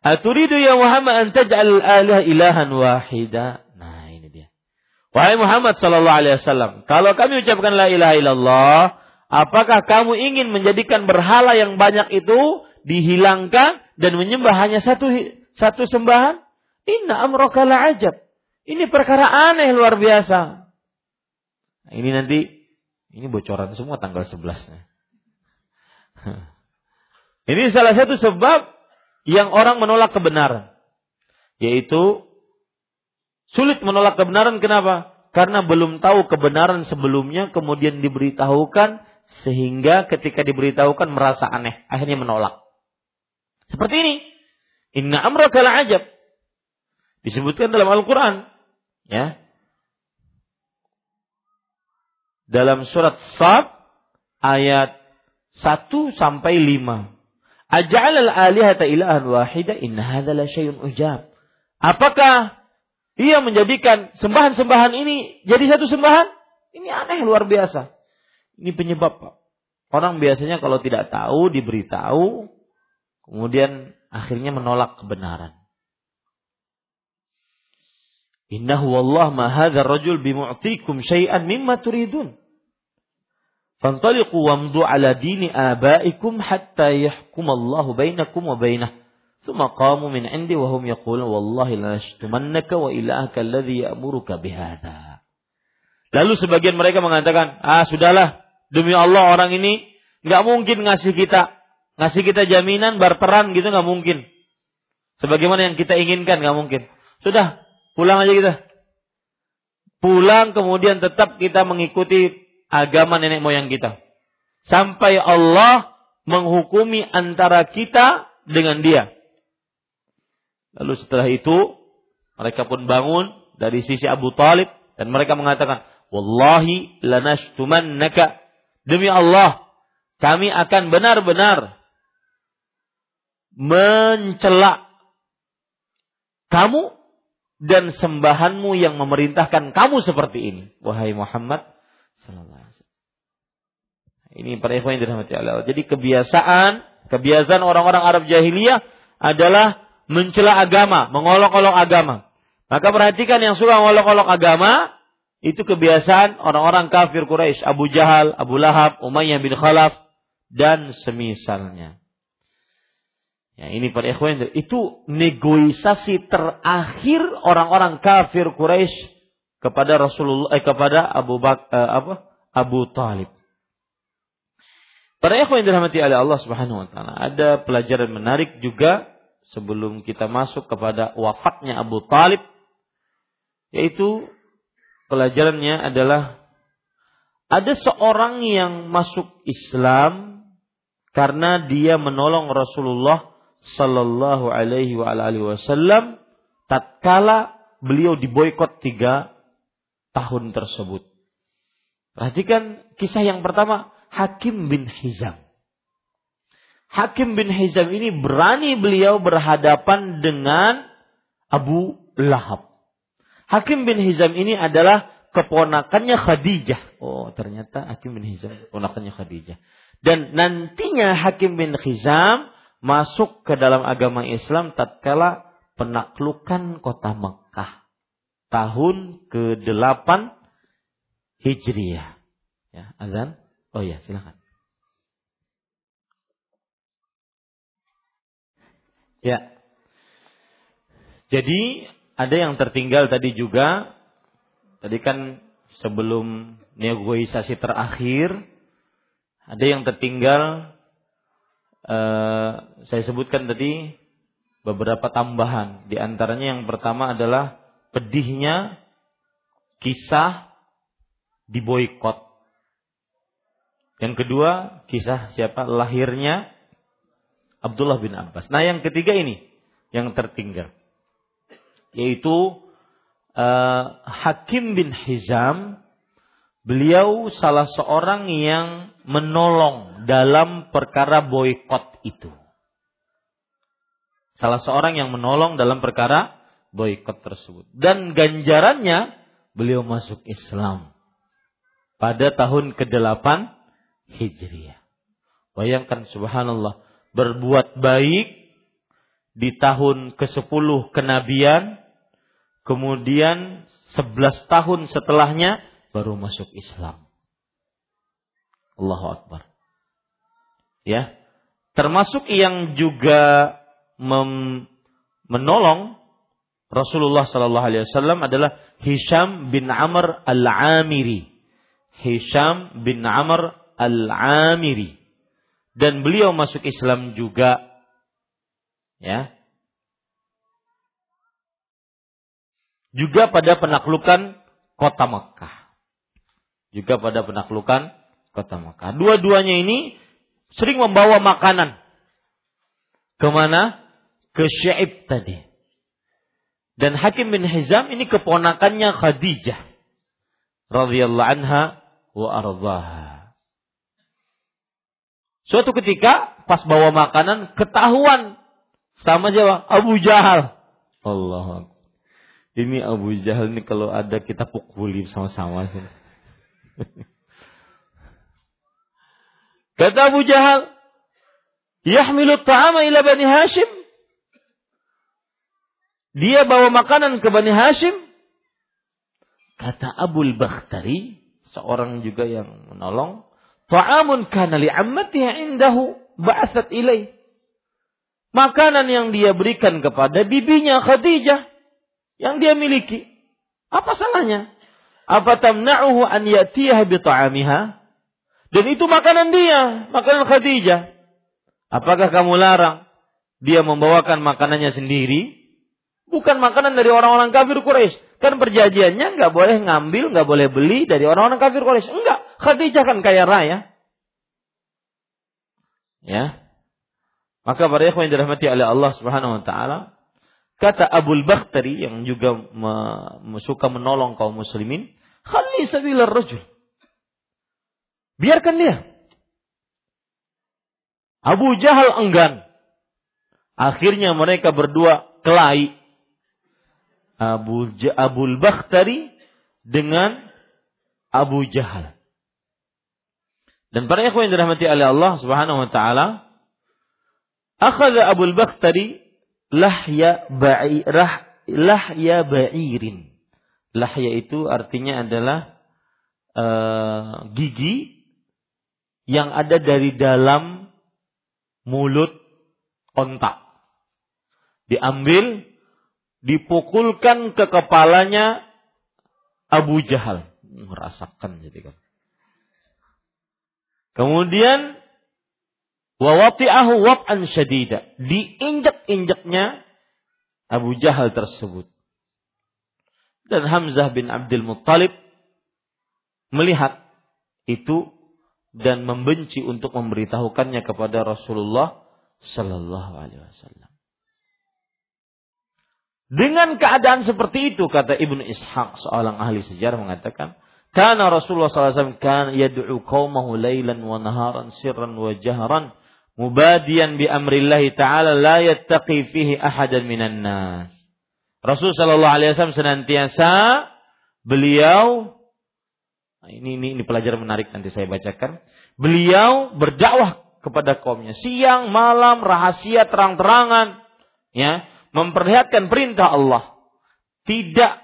Aturidu ya Muhammad an taj'al al ilahan wahida. Wahai Muhammad sallallahu alaihi wasallam, kalau kami ucapkan la ilaha illallah, apakah kamu ingin menjadikan berhala yang banyak itu dihilangkan dan menyembah hanya satu satu sembahan? Inna amraka ajab. Ini perkara aneh luar biasa. Nah, ini nanti Ini bocoran semua tanggal 11-nya. Ini salah satu sebab yang orang menolak kebenaran. Yaitu sulit menolak kebenaran kenapa? Karena belum tahu kebenaran sebelumnya kemudian diberitahukan sehingga ketika diberitahukan merasa aneh, akhirnya menolak. Seperti ini. Inna amraka ajab. Disebutkan dalam Al-Qur'an, ya. Dalam surat Sad ayat 1 sampai 5. Aj'al al-alihata ilahan wahida inna hadza la syai'un ujab. Apakah ia menjadikan sembahan-sembahan ini jadi satu sembahan? Ini aneh luar biasa. Ini penyebab Pak. Orang biasanya kalau tidak tahu diberitahu, kemudian akhirnya menolak kebenaran. Innahu wallah ma hadha rajul bimu'tikum syai'an mimma turidun. Fantaliqu wamdu ala dini abaikum hatta yahkum Allah bainakum wa bainah. Suma qamu min indi wa hum yaqulun wallahi lanashtumannaka wa ilahaka alladhi ya'muruka bihadza. Lalu sebagian mereka mengatakan, "Ah, sudahlah, demi Allah orang ini nggak mungkin ngasih kita ngasih kita jaminan barteran gitu nggak mungkin. Sebagaimana yang kita inginkan nggak mungkin. Sudah, pulang aja kita. Pulang kemudian tetap kita mengikuti agama nenek moyang kita. Sampai Allah menghukumi antara kita dengan dia. Lalu setelah itu mereka pun bangun dari sisi Abu Talib dan mereka mengatakan, Wallahi lanashtumannaka. Demi Allah, kami akan benar-benar mencela kamu dan sembahanmu yang memerintahkan kamu seperti ini. Wahai Muhammad ini para ikhwan yang dirahmati Allah. Jadi kebiasaan, kebiasaan orang-orang Arab jahiliyah adalah mencela agama, mengolok-olok agama. Maka perhatikan yang suka mengolok-olok agama, itu kebiasaan orang-orang kafir Quraisy, Abu Jahal, Abu Lahab, Umayyah bin Khalaf, dan semisalnya. Ya, ini para ikhwan itu negosiasi terakhir orang-orang kafir Quraisy kepada Rasulullah eh, kepada Abu Bak eh, apa? Abu Talib. Para ikhwan dirahmati oleh Allah Subhanahu wa taala, ada pelajaran menarik juga sebelum kita masuk kepada wafatnya Abu Talib yaitu pelajarannya adalah ada seorang yang masuk Islam karena dia menolong Rasulullah sallallahu alaihi wasallam tatkala beliau diboykot tiga tahun tersebut. Perhatikan kisah yang pertama Hakim bin Hizam. Hakim bin Hizam ini berani beliau berhadapan dengan Abu Lahab. Hakim bin Hizam ini adalah keponakannya Khadijah. Oh, ternyata Hakim bin Hizam keponakannya Khadijah. Dan nantinya Hakim bin Hizam masuk ke dalam agama Islam tatkala penaklukan kota Mekah tahun ke-8 Hijriah. Ya, azan. Oh ya, silakan. Ya. Jadi ada yang tertinggal tadi juga. Tadi kan sebelum negosiasi terakhir ada yang tertinggal eh, saya sebutkan tadi beberapa tambahan. Di antaranya yang pertama adalah pedihnya kisah diboykot yang kedua, kisah siapa? Lahirnya Abdullah bin Abbas. Nah, yang ketiga ini yang tertinggal. Yaitu uh, Hakim bin Hizam. Beliau salah seorang yang menolong dalam perkara boykot itu. Salah seorang yang menolong dalam perkara boykot tersebut. Dan ganjarannya beliau masuk Islam pada tahun ke-8 Hijriah. Bayangkan subhanallah, berbuat baik di tahun ke-10 kenabian, kemudian 11 tahun setelahnya baru masuk Islam. Allahu Akbar. Ya. Termasuk yang juga menolong Rasulullah sallallahu alaihi wasallam adalah Hisham bin Amr al-Amiri. Hisham bin Amr al-Amiri. Dan beliau masuk Islam juga. Ya. Juga pada penaklukan kota Mekah. Juga pada penaklukan kota Mekah. Dua-duanya ini sering membawa makanan. Ke mana? Ke Syaib tadi. Dan Hakim bin Hizam ini keponakannya Khadijah. radhiyallahu anha wa ardaha. Suatu ketika pas bawa makanan ketahuan sama Jawa Abu Jahal. Allah. Ini Abu Jahal ini kalau ada kita pukuli sama-sama sih. Kata Abu Jahal, Yahmilu ta'ama ila Bani Hashim. Dia bawa makanan ke Bani Hashim. Kata Abu Bakhtari, seorang juga yang menolong, Ta'amun kana li'ammatiha indahu ba'asat ilaih. Makanan yang dia berikan kepada bibinya Khadijah yang dia miliki. Apa salahnya? Apa tamna'uhu an ya'tiyaha bi ta'amiha? Dan itu makanan dia, makanan Khadijah. Apakah kamu larang dia membawakan makanannya sendiri? Bukan makanan dari orang-orang kafir Quraisy. Kan perjanjiannya nggak boleh ngambil, nggak boleh beli dari orang-orang kafir Quraisy. Enggak, Khadijah kan kaya raya. Ya. Maka para ikhwan yang dirahmati oleh Allah Subhanahu wa taala, kata Abul Bakhtari yang juga me, suka menolong kaum muslimin, "Khalli sabilar rajul." Biarkan dia. Abu Jahal enggan. Akhirnya mereka berdua kelahi. Abu Abul Bakhtari dengan Abu Jahal. Dan para ikhwan yang dirahmati oleh Allah Subhanahu wa taala, akhadha Abul Bakhtari lahya ba'irah lahya ba'irin. Lahya itu artinya adalah uh, gigi yang ada dari dalam mulut ontak. Diambil, dipukulkan ke kepalanya Abu Jahal. Merasakan jadi kan. Kemudian wawati'ahu wab'an syadida. Diinjak-injaknya Abu Jahal tersebut. Dan Hamzah bin Abdul Muttalib melihat itu dan membenci untuk memberitahukannya kepada Rasulullah Sallallahu Alaihi Wasallam. Dengan keadaan seperti itu kata Ibnu Ishaq seorang ahli sejarah mengatakan karena Rasulullah SAW kan yad'u qaumahu lailan wa naharan sirran wa jahran mubadiyan bi amrillahi ta'ala la yattaqi fihi ahadan minan nas. Rasul sallallahu alaihi wasallam senantiasa beliau nah ini, ini ini pelajaran menarik nanti saya bacakan. Beliau berdakwah kepada kaumnya siang malam rahasia terang-terangan ya memperlihatkan perintah Allah tidak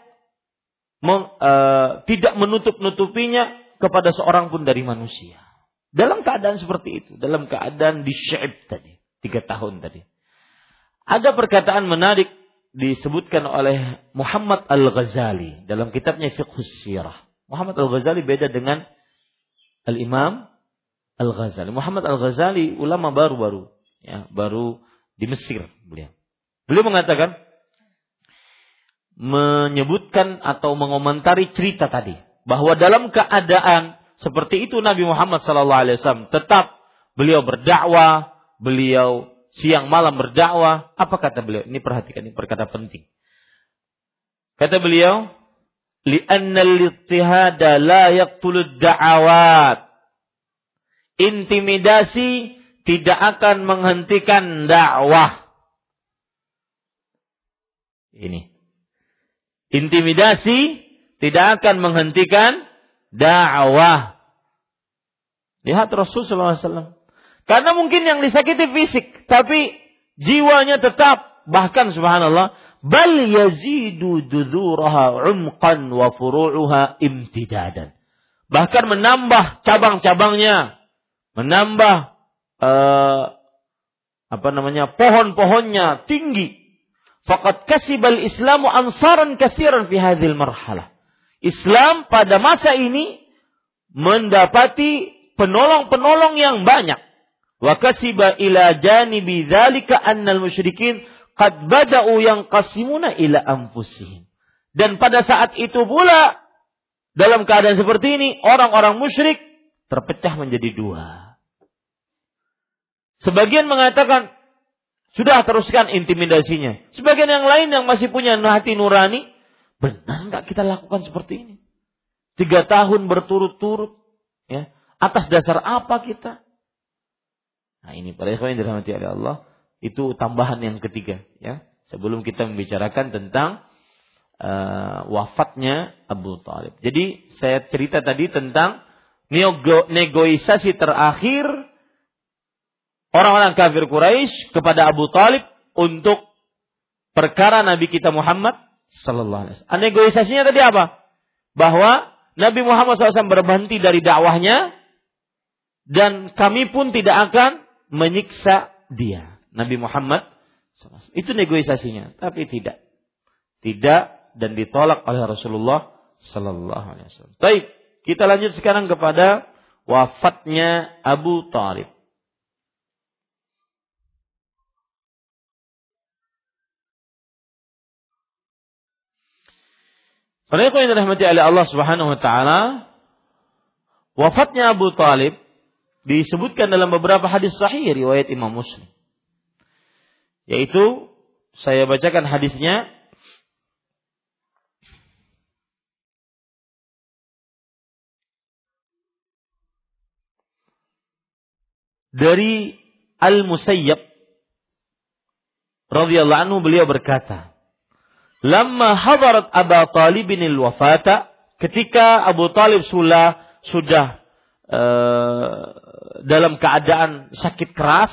meng, uh, tidak menutup-nutupinya kepada seorang pun dari manusia. Dalam keadaan seperti itu, dalam keadaan di Syaib tadi, tiga tahun tadi. Ada perkataan menarik disebutkan oleh Muhammad Al-Ghazali dalam kitabnya Fiqhus Sirah. Muhammad Al-Ghazali beda dengan Al-Imam Al-Ghazali. Muhammad Al-Ghazali ulama baru-baru, ya, baru di Mesir beliau. Beliau mengatakan, menyebutkan atau mengomentari cerita tadi bahwa dalam keadaan seperti itu Nabi Muhammad SAW tetap beliau berdakwah, beliau siang malam berdakwah. Apa kata beliau? Ini perhatikan ini perkata penting. Kata beliau, "Li'anna al-ittihada la da'awat." Intimidasi tidak akan menghentikan dakwah. Ini Intimidasi tidak akan menghentikan dakwah. Lihat Rasulullah SAW. Karena mungkin yang disakiti fisik, tapi jiwanya tetap bahkan subhanallah bal yazidu duduraha umqan wa furu'uha imtidadan. Bahkan menambah cabang-cabangnya, menambah uh, apa namanya pohon-pohonnya tinggi Fakat kasibal Islamu ansaran kathiran fi hadhil marhalah. Islam pada masa ini mendapati penolong-penolong yang banyak. Wa kasiba ila janibi dzalika annal musyrikin qad bada'u yang qasimuna ila anfusihim. Dan pada saat itu pula dalam keadaan seperti ini orang-orang musyrik terpecah menjadi dua. Sebagian mengatakan sudah teruskan intimidasinya. Sebagian yang lain yang masih punya hati nurani, benar nggak kita lakukan seperti ini? Tiga tahun berturut-turut, ya. Atas dasar apa kita? Nah ini pada yang dirahmati oleh Allah, itu tambahan yang ketiga, ya. Sebelum kita membicarakan tentang uh, wafatnya Abu Talib. Jadi saya cerita tadi tentang negosiasi terakhir orang-orang kafir Quraisy kepada Abu Talib untuk perkara Nabi kita Muhammad Sallallahu Alaihi Wasallam. Negosiasinya tadi apa? Bahwa Nabi Muhammad SAW berhenti dari dakwahnya dan kami pun tidak akan menyiksa dia. Nabi Muhammad SAW. Itu negosiasinya, tapi tidak. Tidak dan ditolak oleh Rasulullah Sallallahu Alaihi Wasallam. Baik, kita lanjut sekarang kepada wafatnya Abu Talib. Mereka yang dirahmati oleh Allah Subhanahu wa taala, wafatnya Abu Talib disebutkan dalam beberapa hadis sahih riwayat Imam Muslim. Yaitu saya bacakan hadisnya dari Al-Musayyab radhiyallahu anhu beliau berkata, Lama hadarat Abu Talibin wafata, ketika Abu Talib sudah sudah uh, dalam keadaan sakit keras,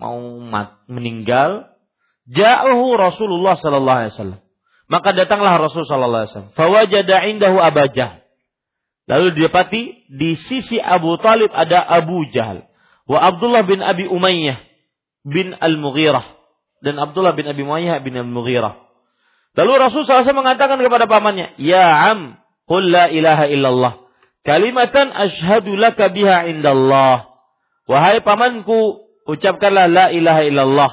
mau mat, meninggal, ja'ahu Rasulullah sallallahu alaihi wasallam. Maka datanglah Rasul sallallahu alaihi wasallam. Fawajada indahu Abu Jahal. Lalu didapati di sisi Abu Talib ada Abu Jahal. Wa Abdullah bin Abi Umayyah bin Al-Mughirah. Dan Abdullah bin Abi Umayyah bin Al-Mughirah. Lalu Rasul SAW mengatakan kepada pamannya, Ya am, qul la ilaha illallah. Kalimatan ashadu laka biha indallah. Wahai pamanku, ucapkanlah la ilaha illallah.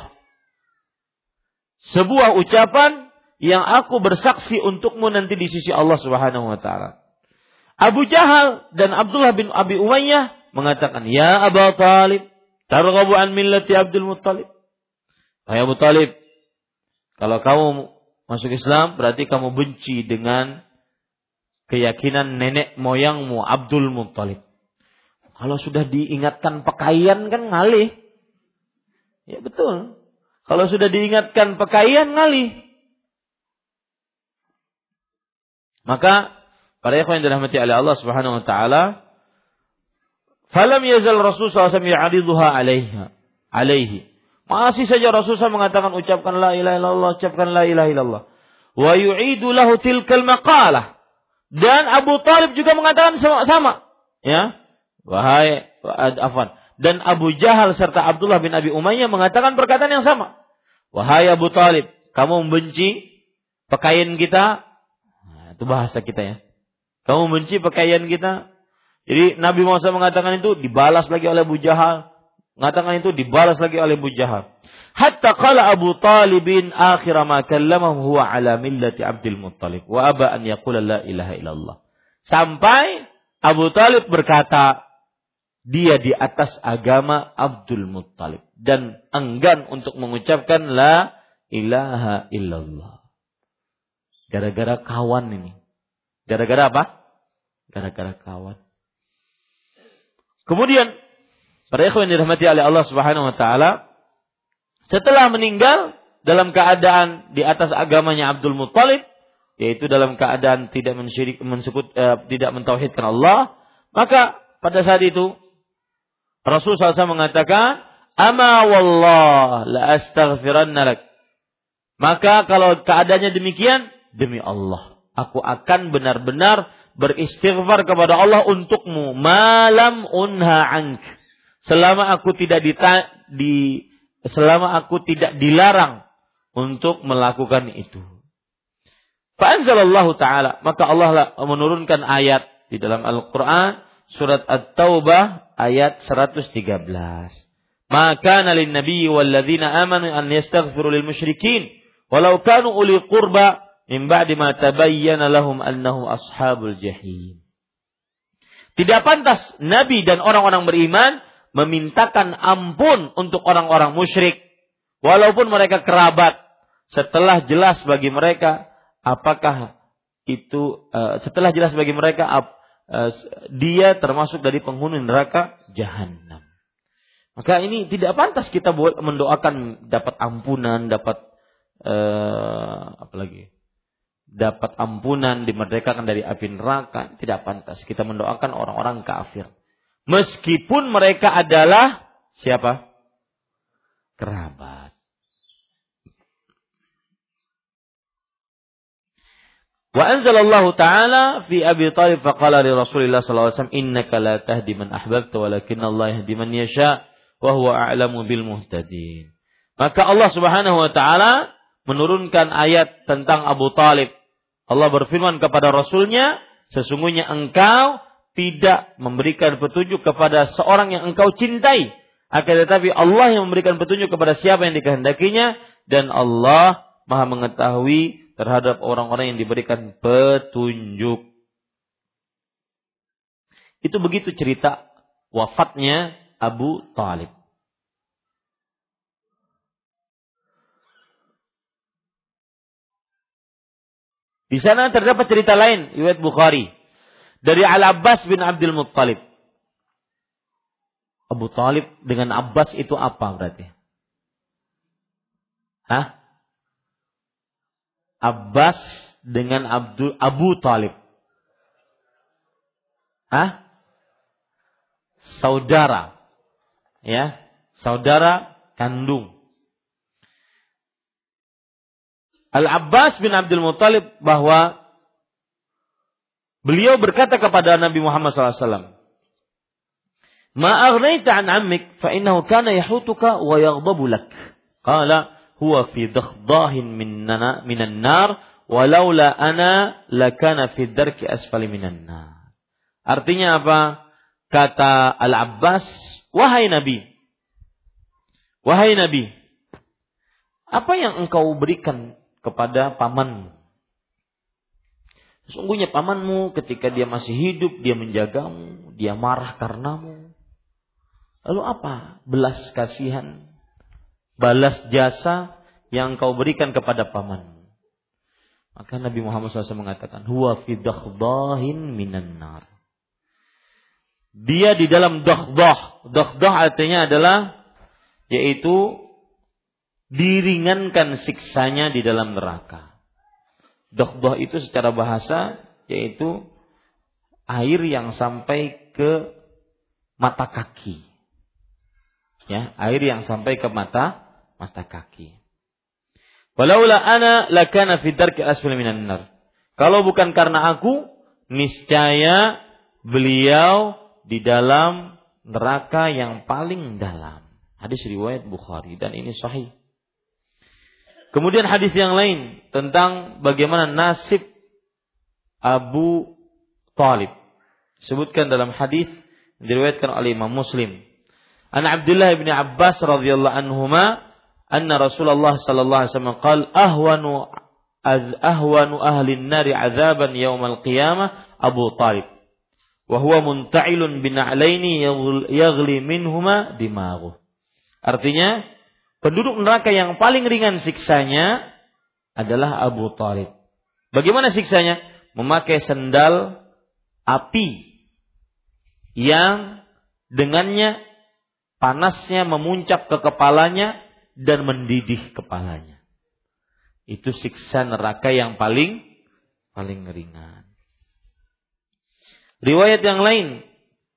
Sebuah ucapan yang aku bersaksi untukmu nanti di sisi Allah Subhanahu wa taala. Abu Jahal dan Abdullah bin Abi Umayyah mengatakan, "Ya Abu Talib, targhabu an millati Abdul Muttalib." Hai Abu Talib, kalau kamu masuk Islam berarti kamu benci dengan keyakinan nenek moyangmu Abdul Muttalib. Kalau sudah diingatkan pakaian kan ngalih. Ya betul. Kalau sudah diingatkan pakaian ngalih. Maka para ikhwan yang dirahmati oleh Allah Subhanahu wa taala, falam yazal Rasul sallallahu alaihi wasallam alaiha alaihi. Masih saja Rasulullah mengatakan ucapkan la ilaha illallah, ucapkan la ilaha illallah. Wa yu'idu lahu tilkal maqalah. Dan Abu Talib juga mengatakan sama, sama. Ya. Wahai afwan. Dan Abu Jahal serta Abdullah bin Abi Umayyah mengatakan perkataan yang sama. Wahai Abu Talib, kamu membenci pakaian kita? Nah, itu bahasa kita ya. Kamu membenci pakaian kita? Jadi Nabi Muhammad mengatakan itu dibalas lagi oleh Abu Jahal, Mengatakan itu dibalas lagi oleh Abu Jahal. Hatta qala Abu Talibin akhir ma kallamahu huwa ala millati Abdul Muttalib wa aba an yaqula la ilaha illallah. Sampai Abu Talib berkata dia di atas agama Abdul Muttalib dan enggan untuk mengucapkan la ilaha illallah. Gara-gara kawan ini. Gara-gara apa? Gara-gara kawan. Kemudian Para ikhwan dirahmati oleh Allah Subhanahu wa taala, setelah meninggal dalam keadaan di atas agamanya Abdul Muttalib, yaitu dalam keadaan tidak mensyirik mensukut eh, tidak mentauhidkan Allah, maka pada saat itu Rasul SAW mengatakan, "Ama wallah la astaghfiranna lak." Maka kalau keadaannya demikian, demi Allah, aku akan benar-benar beristighfar kepada Allah untukmu malam unha ank selama aku tidak dita, di selama aku tidak dilarang untuk melakukan itu. Fa'anzalallahu ta'ala. Maka Allah menurunkan ayat di dalam Al-Quran. surat At-Taubah ayat 113. Maka nalin nabi walladzina amanu an yastaghfiru lil musyrikin walau kanu uli qurba min ba'di ma tabayyana lahum annahum ashabul jahim. Tidak pantas nabi dan orang-orang beriman memintakan ampun untuk orang-orang musyrik walaupun mereka kerabat setelah jelas bagi mereka apakah itu uh, setelah jelas bagi mereka uh, dia termasuk dari penghuni neraka jahanam. Maka ini tidak pantas kita mendoakan dapat ampunan, dapat uh, apa lagi? Dapat ampunan, dimerdekakan dari api neraka, tidak pantas. Kita mendoakan orang-orang kafir. Meskipun mereka adalah siapa? Kerabat. Wa anzalallahu ta'ala fi Abi Talib faqala li Rasulillah sallallahu alaihi wasallam innaka la tahdi man ahbabta walakin Allah yahdi man yasha wa huwa a'lamu bil muhtadin. Maka Allah Subhanahu wa taala menurunkan ayat tentang Abu Talib. Allah berfirman kepada Rasulnya, sesungguhnya engkau tidak memberikan petunjuk kepada seorang yang engkau cintai. Akan tetapi Allah yang memberikan petunjuk kepada siapa yang dikehendakinya dan Allah maha mengetahui terhadap orang-orang yang diberikan petunjuk. Itu begitu cerita wafatnya Abu Talib. Di sana terdapat cerita lain, riwayat Bukhari dari Al Abbas bin Abdul Muttalib. Abu Talib dengan Abbas itu apa berarti? Hah? Abbas dengan Abdul Abu Talib. Hah? Saudara ya, saudara kandung. Al-Abbas bin Abdul Muthalib bahwa beliau berkata kepada Nabi Muhammad SAW, Ma aghnaita an ammik fa innahu kana yahutuka wa yaghdabu lak. Qala huwa fi dakhdahin minna minan nar walaula ana lakana fi darki asfali minan nar. Artinya apa? Kata Al-Abbas, Wahai Nabi, wahai Nabi, apa yang engkau berikan kepada pamanmu? Sesungguhnya pamanmu ketika dia masih hidup, dia menjagamu, dia marah karenamu. Lalu apa? Belas kasihan, balas jasa yang engkau berikan kepada pamanmu. Maka Nabi Muhammad SAW mengatakan, Huwa fi minan nar dia di dalam dohdoh. Dohdoh artinya adalah yaitu diringankan siksanya di dalam neraka. Dohdoh itu secara bahasa yaitu air yang sampai ke mata kaki. Ya, air yang sampai ke mata mata kaki. Walaula ana lakana fi darki asfal minan nar. Kalau bukan karena aku, niscaya beliau di dalam neraka yang paling dalam. Hadis riwayat Bukhari dan ini sahih. Kemudian hadis yang lain tentang bagaimana nasib Abu Talib. Sebutkan dalam hadis diriwayatkan oleh Imam Muslim. An Abdullah bin Abbas radhiyallahu anhuma anna Rasulullah sallallahu alaihi wasallam qala ahwanu ahwanu ahli an-nari adzaban yaumal qiyamah Abu Talib wa huwa munta'ilun bina'laini yaghli minhuma dimaghu. Artinya, penduduk neraka yang paling ringan siksanya adalah Abu Talib. Bagaimana siksanya? Memakai sendal api yang dengannya panasnya memuncak ke kepalanya dan mendidih kepalanya. Itu siksa neraka yang paling paling ringan. Riwayat yang lain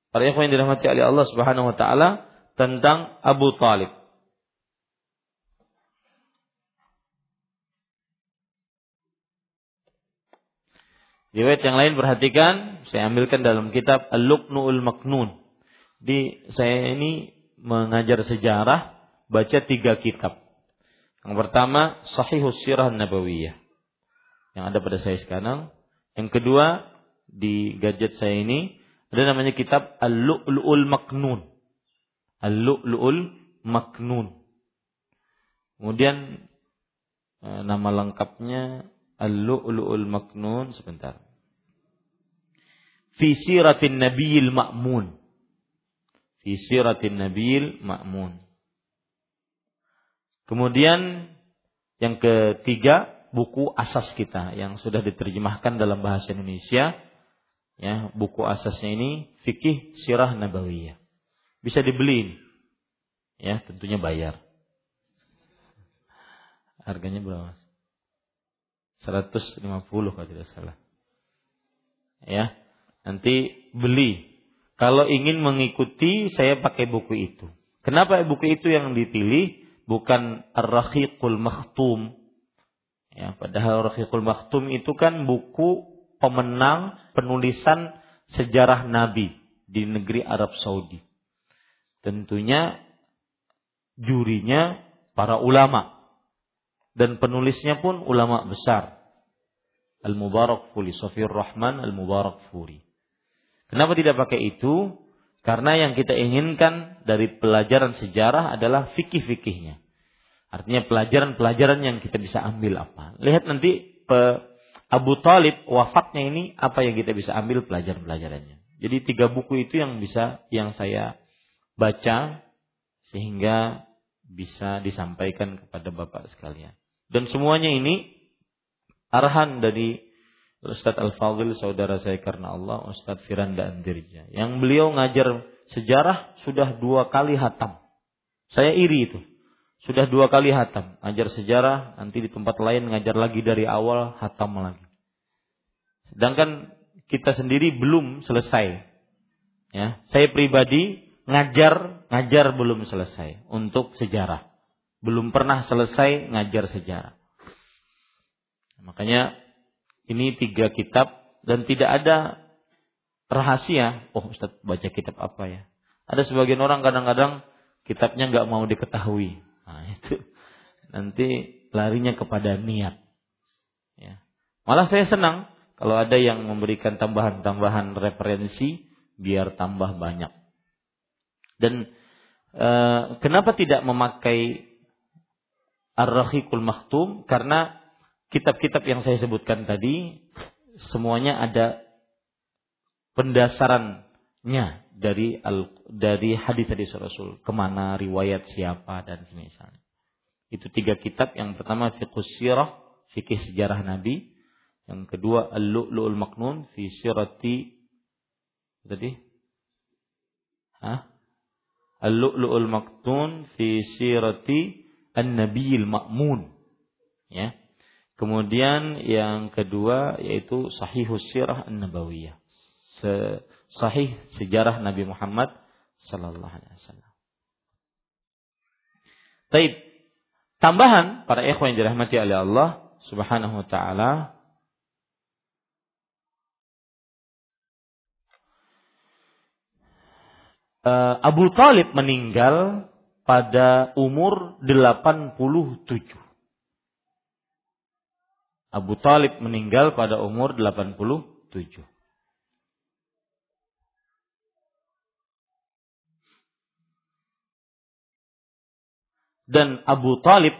para ikhwan yang dirahmati oleh Allah Subhanahu wa taala tentang Abu Talib. Riwayat yang lain perhatikan, saya ambilkan dalam kitab Al-Luqnu'ul Maknun. Di saya ini mengajar sejarah, baca tiga kitab. Yang pertama, Sahihus Sirah Nabawiyah. Yang ada pada saya sekarang. Yang kedua, di gadget saya ini Ada namanya kitab Al-Lu'lu'ul Maknun. Al-Lu'lu'ul Maknun. Kemudian eh, nama lengkapnya Al-Lu'lu'ul Maknun sebentar. Fi siratin Nabiyil Ma'mun. Fi siratin Nabiyil Ma'mun. Kemudian yang ketiga buku asas kita yang sudah diterjemahkan dalam bahasa Indonesia. Ya, buku asasnya ini fikih sirah nabawiyah. Bisa dibeli. Ya, tentunya bayar. Harganya berapa? 150 kalau tidak salah. Ya, nanti beli. Kalau ingin mengikuti saya pakai buku itu. Kenapa buku itu yang dipilih? Bukan Ar-Rahiqul Makhtum Ya, padahal Rahiqul Maktum itu kan buku pemenang penulisan sejarah Nabi di negeri Arab Saudi. Tentunya jurinya para ulama dan penulisnya pun ulama besar. Al-Mubarak Furi, Sofir Rahman Al-Mubarak Furi. Kenapa tidak pakai itu? Karena yang kita inginkan dari pelajaran sejarah adalah fikih-fikihnya. Artinya pelajaran-pelajaran yang kita bisa ambil apa. Lihat nanti Abu Talib wafatnya ini apa yang kita bisa ambil pelajaran-pelajarannya. Jadi tiga buku itu yang bisa yang saya baca sehingga bisa disampaikan kepada Bapak sekalian. Dan semuanya ini arahan dari Ustadz Al-Fadhil saudara saya karena Allah Ustadz Firanda Andirja. Yang beliau ngajar sejarah sudah dua kali hatam. Saya iri itu. Sudah dua kali hatam. Ajar sejarah, nanti di tempat lain ngajar lagi dari awal, hatam lagi. Sedangkan kita sendiri belum selesai. Ya, saya pribadi ngajar, ngajar belum selesai untuk sejarah. Belum pernah selesai ngajar sejarah. Makanya ini tiga kitab dan tidak ada rahasia. Oh Ustaz baca kitab apa ya? Ada sebagian orang kadang-kadang kitabnya nggak mau diketahui. Nah, itu nanti larinya kepada niat. Ya. Malah saya senang kalau ada yang memberikan tambahan-tambahan referensi biar tambah banyak. Dan e, kenapa tidak memakai Ar-Rahiqul Maktum? Karena kitab-kitab yang saya sebutkan tadi semuanya ada pendasarannya dari al, dari hadis-hadis Rasul, ke mana riwayat siapa dan semisalnya. Itu tiga kitab. Yang pertama Fiqhus Sirah, fikih sejarah Nabi. Yang kedua Al-Lu'lu'ul Maknun fi sirati tadi? Al-Lu'lu'ul Maknun fi sirati An-Nabiyil Ma'mun. Ya. Kemudian yang kedua yaitu Sahihus Sirah An-Nabawiyah sahih sejarah Nabi Muhammad sallallahu alaihi wasallam. Taib. Tambahan para ikhwan yang dirahmati oleh Allah Subhanahu wa taala eh, Abu Talib meninggal pada umur 87. Abu Talib meninggal pada umur 87. dan Abu Talib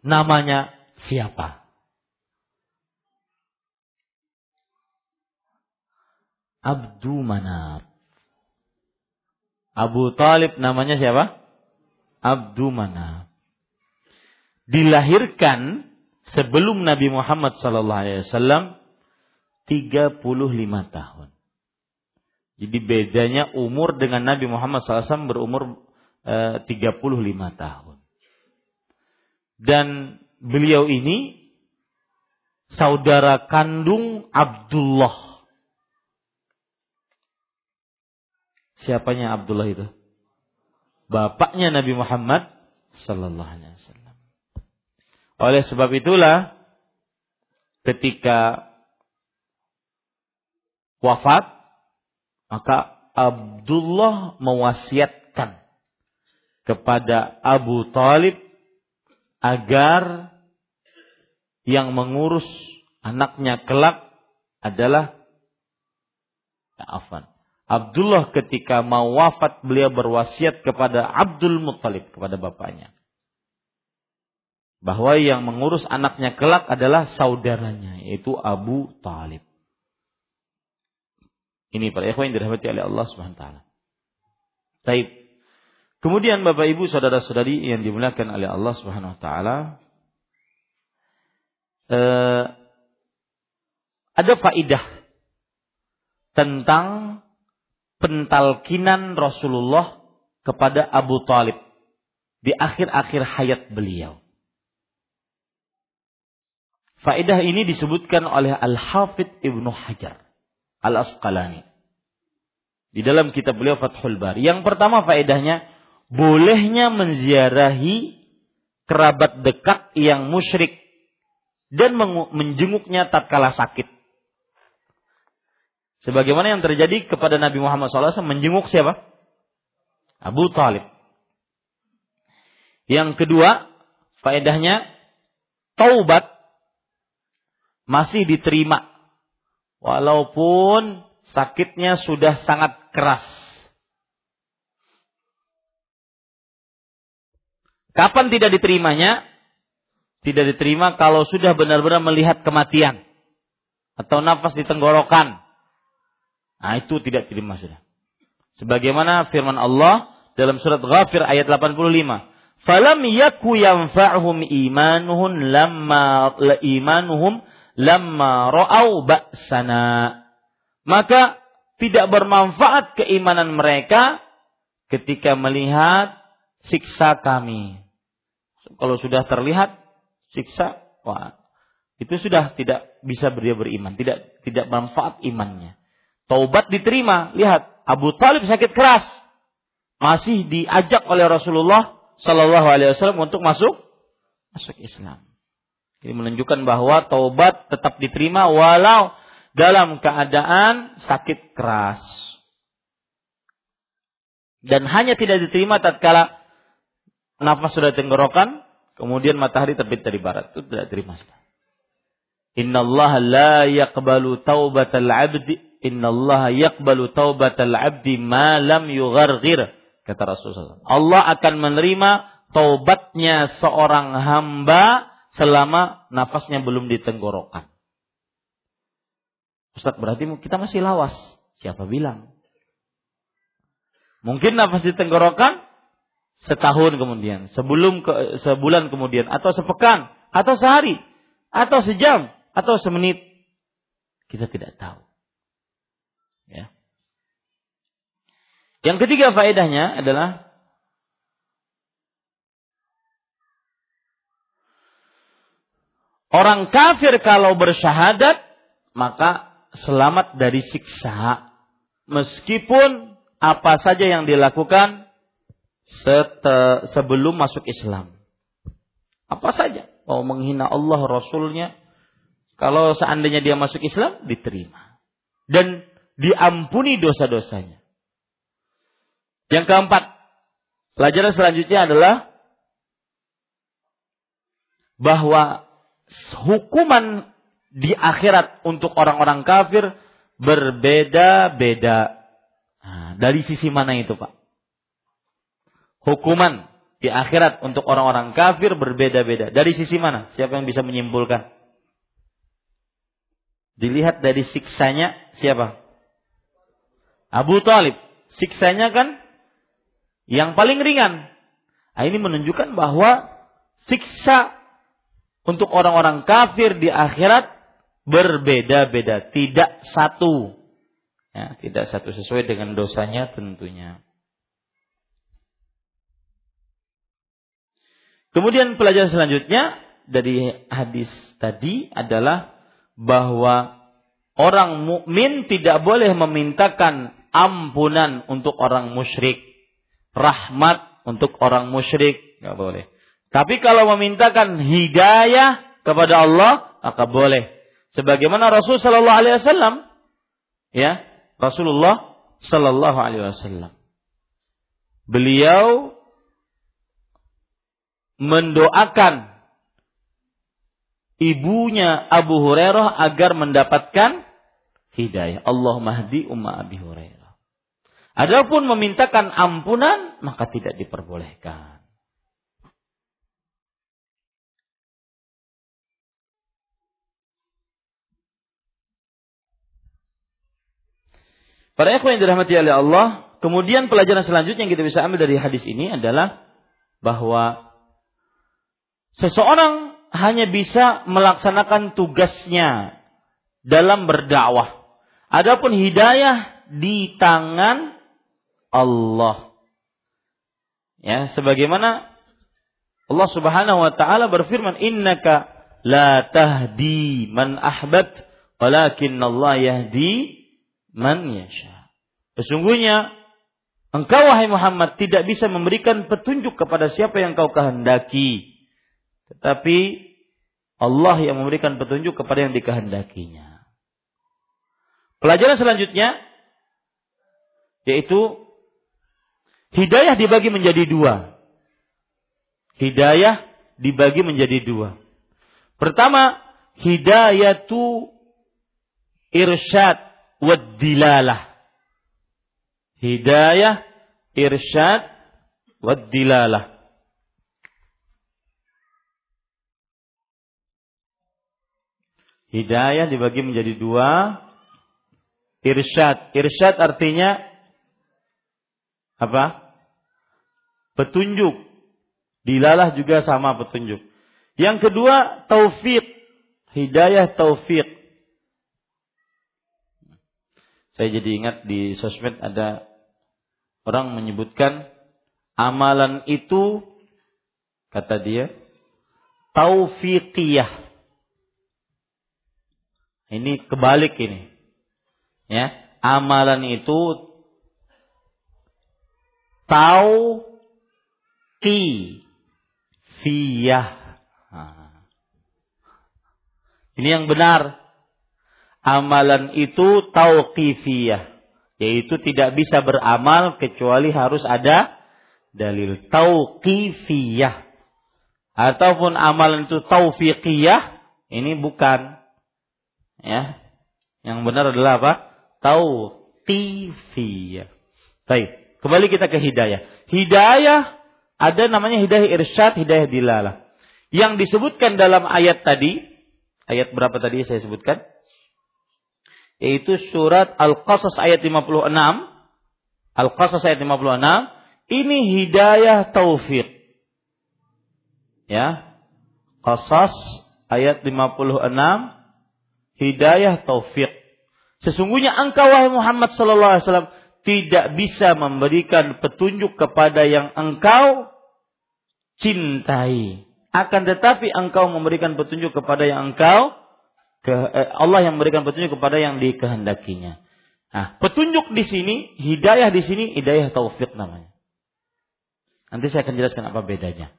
namanya siapa? Abdu Manaf. Abu Talib namanya siapa? Abdu Manaf. Dilahirkan sebelum Nabi Muhammad sallallahu alaihi wasallam 35 tahun. Jadi bedanya umur dengan Nabi Muhammad SAW berumur e, eh, 35 tahun. Dan beliau ini saudara kandung Abdullah. Siapanya Abdullah itu? Bapaknya Nabi Muhammad sallallahu alaihi wasallam. Oleh sebab itulah ketika wafat maka Abdullah mewasiatkan kepada Abu Talib agar yang mengurus anaknya kelak adalah ya, afan. Abdullah ketika mau wafat beliau berwasiat kepada Abdul Muttalib kepada bapaknya bahwa yang mengurus anaknya kelak adalah saudaranya yaitu Abu Talib. Ini para ikhwan yang dirahmati oleh Allah Subhanahu wa taala. Taib. Kemudian Bapak Ibu saudara-saudari yang dimuliakan oleh Allah Subhanahu wa taala eh, ada faidah tentang pentalkinan Rasulullah kepada Abu Talib di akhir-akhir hayat beliau. Faedah ini disebutkan oleh Al-Hafidh Ibnu Hajar Al-Asqalani. Di dalam kitab beliau Fathul Bari. Yang pertama faedahnya, bolehnya menziarahi kerabat dekat yang musyrik dan menjenguknya tatkala sakit. Sebagaimana yang terjadi kepada Nabi Muhammad SAW menjenguk siapa? Abu Talib. Yang kedua, faedahnya taubat masih diterima walaupun sakitnya sudah sangat keras. Kapan tidak diterimanya? Tidak diterima kalau sudah benar-benar melihat kematian atau nafas di tenggorokan Nah, itu tidak diterima sudah. Sebagaimana firman Allah dalam surat Ghafir ayat 85. Falam yaku yanfa'hum imanuhum lamma imanuhum lamma ra'au ba'sana. Maka tidak bermanfaat keimanan mereka ketika melihat siksa kami. Kalau sudah terlihat siksa, wah, itu sudah tidak bisa dia beriman, tidak tidak manfaat imannya. Taubat diterima. Lihat, Abu Talib sakit keras. Masih diajak oleh Rasulullah Shallallahu Alaihi Wasallam untuk masuk masuk Islam. Ini menunjukkan bahwa taubat tetap diterima walau dalam keadaan sakit keras. Dan hanya tidak diterima tatkala nafas sudah tenggorokan, kemudian matahari terbit dari barat. Itu tidak terima. Inna Allah la yaqbalu taubatal abdi innallaha yaqbalu taubatal abdi ma lam yugharghir kata Rasulullah. Allah akan menerima taubatnya seorang hamba selama nafasnya belum ditenggorokan. Ustaz berarti kita masih lawas. Siapa bilang? Mungkin nafas ditenggorokan setahun kemudian, sebelum ke, sebulan kemudian, atau sepekan, atau sehari, atau sejam, atau semenit. Kita tidak tahu. Ya. Yang ketiga faedahnya adalah orang kafir kalau bersyahadat maka selamat dari siksa meskipun apa saja yang dilakukan sebelum masuk Islam. Apa saja. Mau menghina Allah, Rasulnya. Kalau seandainya dia masuk Islam, diterima. Dan diampuni dosa-dosanya. Yang keempat, pelajaran selanjutnya adalah bahwa hukuman di akhirat untuk orang-orang kafir berbeda-beda. Nah, dari sisi mana itu, Pak? Hukuman di akhirat untuk orang-orang kafir berbeda-beda. Dari sisi mana? Siapa yang bisa menyimpulkan? Dilihat dari siksanya siapa? Abu Talib. Siksanya kan yang paling ringan. Nah, ini menunjukkan bahwa siksa untuk orang-orang kafir di akhirat berbeda-beda, tidak satu. Ya, tidak satu sesuai dengan dosanya tentunya. Kemudian pelajaran selanjutnya dari hadis tadi adalah bahwa orang mukmin tidak boleh memintakan ampunan untuk orang musyrik, rahmat untuk orang musyrik, nggak boleh. Tapi kalau memintakan hidayah kepada Allah, maka boleh. Sebagaimana Rasul Shallallahu Alaihi Wasallam, ya Rasulullah Shallallahu Alaihi Wasallam, beliau mendoakan ibunya Abu Hurairah agar mendapatkan hidayah. Allah mahdi umma Abi Hurairah. Adapun memintakan ampunan maka tidak diperbolehkan. Para ikhwan yang dirahmati oleh Allah, kemudian pelajaran selanjutnya yang kita bisa ambil dari hadis ini adalah bahwa seseorang hanya bisa melaksanakan tugasnya dalam berdakwah. Adapun hidayah di tangan Allah. Ya, sebagaimana Allah Subhanahu wa taala berfirman, "Innaka la tahdi man ahbabt, walakin Allah yahdi man yasha. Sesungguhnya engkau wahai Muhammad tidak bisa memberikan petunjuk kepada siapa yang kau kehendaki. Tetapi Allah yang memberikan petunjuk kepada yang dikehendakinya. Pelajaran selanjutnya yaitu hidayah dibagi menjadi dua. Hidayah dibagi menjadi dua. Pertama, hidayatu irsyad wad-dilalah. Hidayah, irsyad, wad-dilalah. Hidayah dibagi menjadi dua. Irsyad. Irsyad artinya apa? Petunjuk. Dilalah juga sama petunjuk. Yang kedua, taufik. Hidayah taufik. Saya jadi ingat di sosmed ada orang menyebutkan amalan itu kata dia taufiqiyah. Ini kebalik ini. Ya, amalan itu tauqifiyah. Nah. Ini yang benar. Amalan itu tauqifiyah yaitu tidak bisa beramal kecuali harus ada dalil. Tauqifiyah ataupun amalan itu taufiqiyah ini bukan. Ya. Yang benar adalah apa? Tauqifiyah baik kembali kita ke hidayah hidayah ada namanya hidayah irsyad hidayah dilalah yang disebutkan dalam ayat tadi ayat berapa tadi saya sebutkan yaitu surat Al-Qasas ayat 56. Al-Qasas ayat 56 ini hidayah taufik. Ya. Qasas ayat 56 hidayah taufik. Sesungguhnya engkau wahai Muhammad sallallahu alaihi wasallam tidak bisa memberikan petunjuk kepada yang engkau cintai. Akan tetapi engkau memberikan petunjuk kepada yang engkau ke, eh, Allah yang memberikan petunjuk kepada yang dikehendakinya. Nah, petunjuk di sini, hidayah di sini, hidayah taufik namanya. Nanti saya akan jelaskan apa bedanya.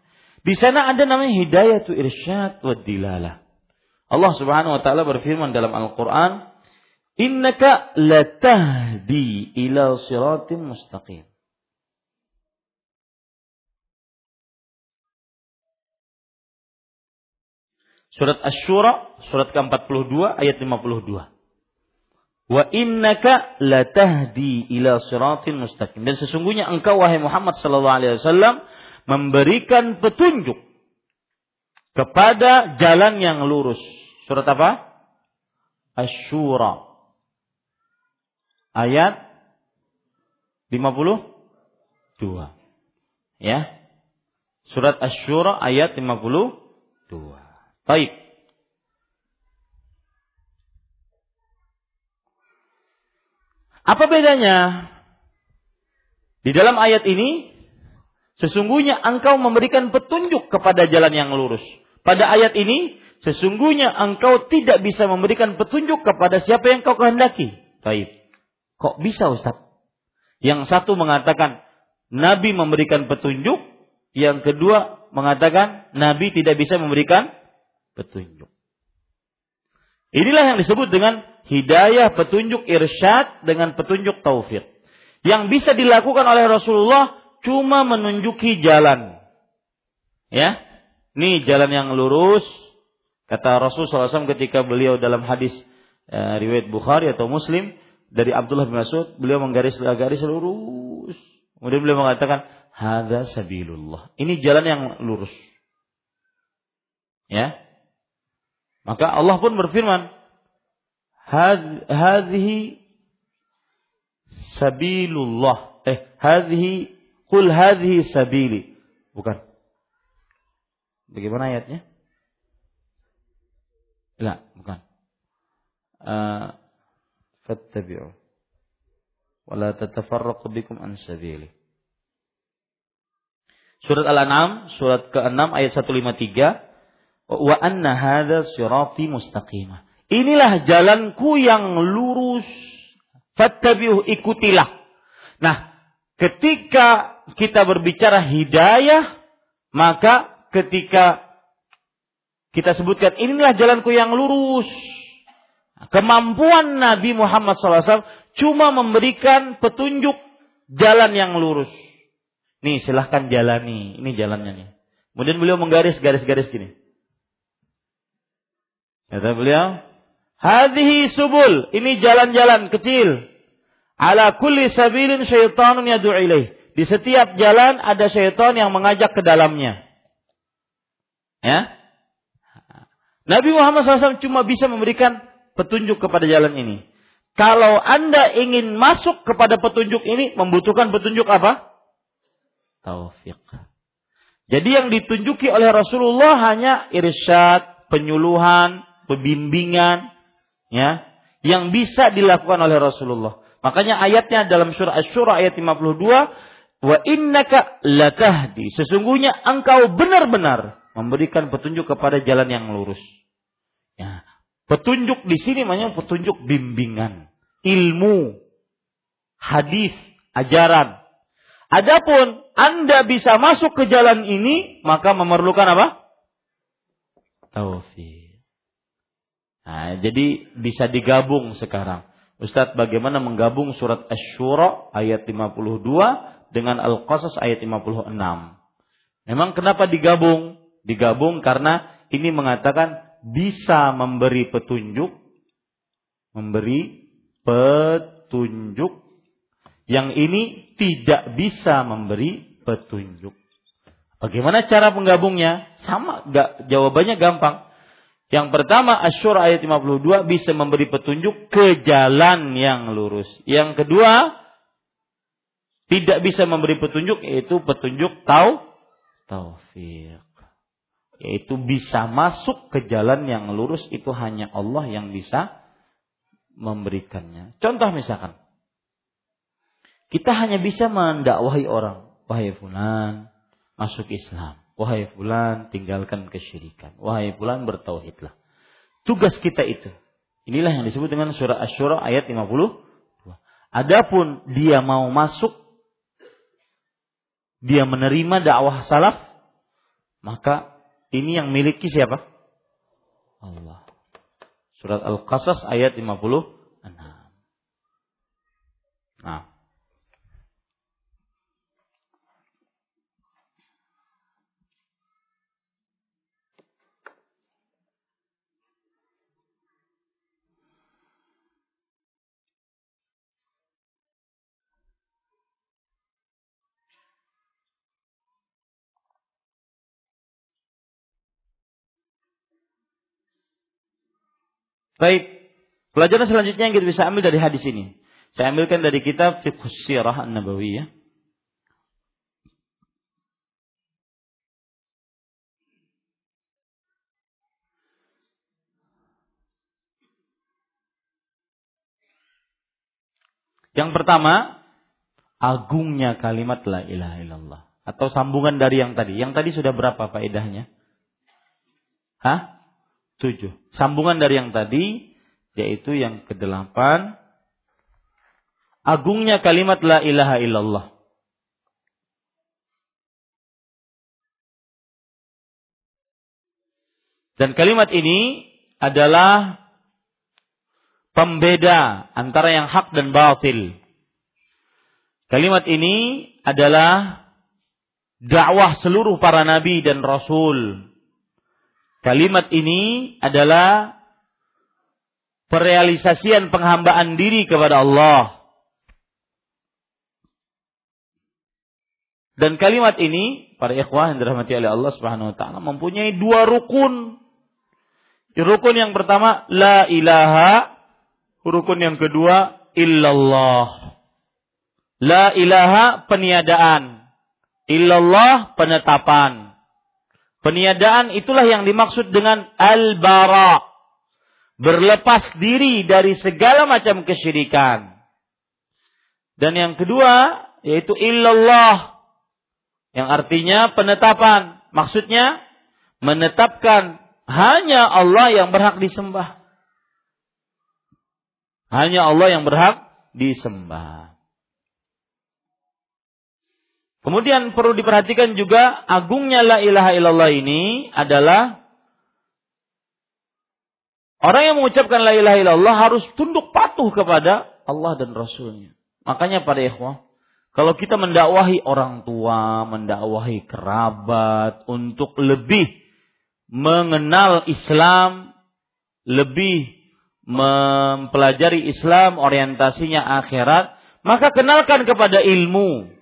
Di sana ada namanya hidayah tu irsyad wa dilalah. Allah Subhanahu wa taala berfirman dalam Al-Qur'an, "Innaka latahdi ila siratim mustaqim." Surat Asy-Syura, surat ke-42 ayat 52. Wa innaka latahdi ila siratin mustaqim. Dan sesungguhnya engkau wahai Muhammad sallallahu alaihi wasallam memberikan petunjuk kepada jalan yang lurus. Surat apa? Asy-Syura. Ayat 52. Ya. Surat Asy-Syura ayat 52. Baik. Apa bedanya? Di dalam ayat ini, sesungguhnya engkau memberikan petunjuk kepada jalan yang lurus. Pada ayat ini, sesungguhnya engkau tidak bisa memberikan petunjuk kepada siapa yang kau kehendaki. Baik. Kok bisa Ustaz? Yang satu mengatakan Nabi memberikan petunjuk, yang kedua mengatakan Nabi tidak bisa memberikan petunjuk. Inilah yang disebut dengan hidayah petunjuk irsyad dengan petunjuk taufik. Yang bisa dilakukan oleh Rasulullah cuma menunjuki jalan. Ya, ini jalan yang lurus. Kata Rasul SAW ketika beliau dalam hadis e, riwayat Bukhari atau Muslim, dari Abdullah bin Mas'ud, beliau menggaris garis lurus. Kemudian beliau mengatakan, "Hadza sabilullah." Ini jalan yang lurus. Ya. Maka Allah pun berfirman, "Hadhihi sabilullah." Eh, hadhihi qul hadhihi sabili. Bukan. Bagaimana ayatnya? Tidak, bukan. Uh, fattabi'u wala tatafarraqu bikum an sabili. Surat Al-An'am surat ke-6 ayat 153 wa anna hadza sirati mustaqimah. Inilah jalanku yang lurus. Fattabi'u ikutilah. Nah, ketika kita berbicara hidayah, maka ketika kita sebutkan inilah jalanku yang lurus. Kemampuan Nabi Muhammad SAW cuma memberikan petunjuk jalan yang lurus. Nih silahkan jalani, ini jalannya nih. Kemudian beliau menggaris garis-garis gini. Kata beliau, hadhi subul, ini jalan-jalan kecil. Ala kulli sabilin syaitanun yad'u ilaih. Di setiap jalan ada syaitan yang mengajak ke dalamnya. Ya, Nabi Muhammad SAW cuma bisa memberikan petunjuk kepada jalan ini. Kalau Anda ingin masuk kepada petunjuk ini, membutuhkan petunjuk apa? Taufik. Jadi yang ditunjuki oleh Rasulullah hanya irsyad, penyuluhan, pembimbingan, ya, yang bisa dilakukan oleh Rasulullah. Makanya ayatnya dalam surah Asy-Syura ayat 52, wa innaka latahdi. Sesungguhnya engkau benar-benar memberikan petunjuk kepada jalan yang lurus. Petunjuk di sini namanya petunjuk bimbingan, ilmu, hadis, ajaran. Adapun Anda bisa masuk ke jalan ini, maka memerlukan apa? Taufik. Nah, jadi bisa digabung sekarang. Ustadz bagaimana menggabung surat Ash-Shura ayat 52 dengan Al-Qasas ayat 56. Memang kenapa digabung? Digabung karena ini mengatakan bisa memberi petunjuk, memberi petunjuk. Yang ini tidak bisa memberi petunjuk. Bagaimana cara penggabungnya? Sama, gak, jawabannya gampang. Yang pertama, Asyur ayat 52 bisa memberi petunjuk ke jalan yang lurus. Yang kedua, tidak bisa memberi petunjuk yaitu petunjuk tau taufik yaitu bisa masuk ke jalan yang lurus itu hanya Allah yang bisa memberikannya. Contoh misalkan kita hanya bisa mendakwahi orang, wahai fulan masuk Islam, wahai fulan tinggalkan kesyirikan, wahai fulan bertauhidlah. Tugas kita itu. Inilah yang disebut dengan surah Asy-Syura ayat 50. Adapun dia mau masuk dia menerima dakwah salaf maka ini yang miliki siapa? Allah. Surat Al-Qasas ayat 56. Nah. Baik, pelajaran selanjutnya yang kita bisa ambil dari hadis ini. Saya ambilkan dari kitab Fiqh Sirah An-Nabawiyah. Yang pertama, agungnya kalimat la ilaha illallah. Atau sambungan dari yang tadi. Yang tadi sudah berapa faedahnya? Hah? Tujuh. Sambungan dari yang tadi, yaitu yang kedelapan. Agungnya kalimat la ilaha illallah. Dan kalimat ini adalah pembeda antara yang hak dan batil. Kalimat ini adalah dakwah seluruh para nabi dan rasul Kalimat ini adalah perealisasian penghambaan diri kepada Allah. Dan kalimat ini para ikhwah yang dirahmati oleh Allah Subhanahu wa taala mempunyai dua rukun. Rukun yang pertama la ilaha, rukun yang kedua illallah. La ilaha peniadaan, illallah penetapan. Peniadaan itulah yang dimaksud dengan al-bara. Berlepas diri dari segala macam kesyirikan. Dan yang kedua yaitu illallah yang artinya penetapan. Maksudnya menetapkan hanya Allah yang berhak disembah. Hanya Allah yang berhak disembah. Kemudian perlu diperhatikan juga agungnya la ilaha illallah ini adalah orang yang mengucapkan la ilaha illallah harus tunduk patuh kepada Allah dan Rasulnya. Makanya pada ikhwah, kalau kita mendakwahi orang tua, mendakwahi kerabat untuk lebih mengenal Islam, lebih mempelajari Islam, orientasinya akhirat, maka kenalkan kepada ilmu.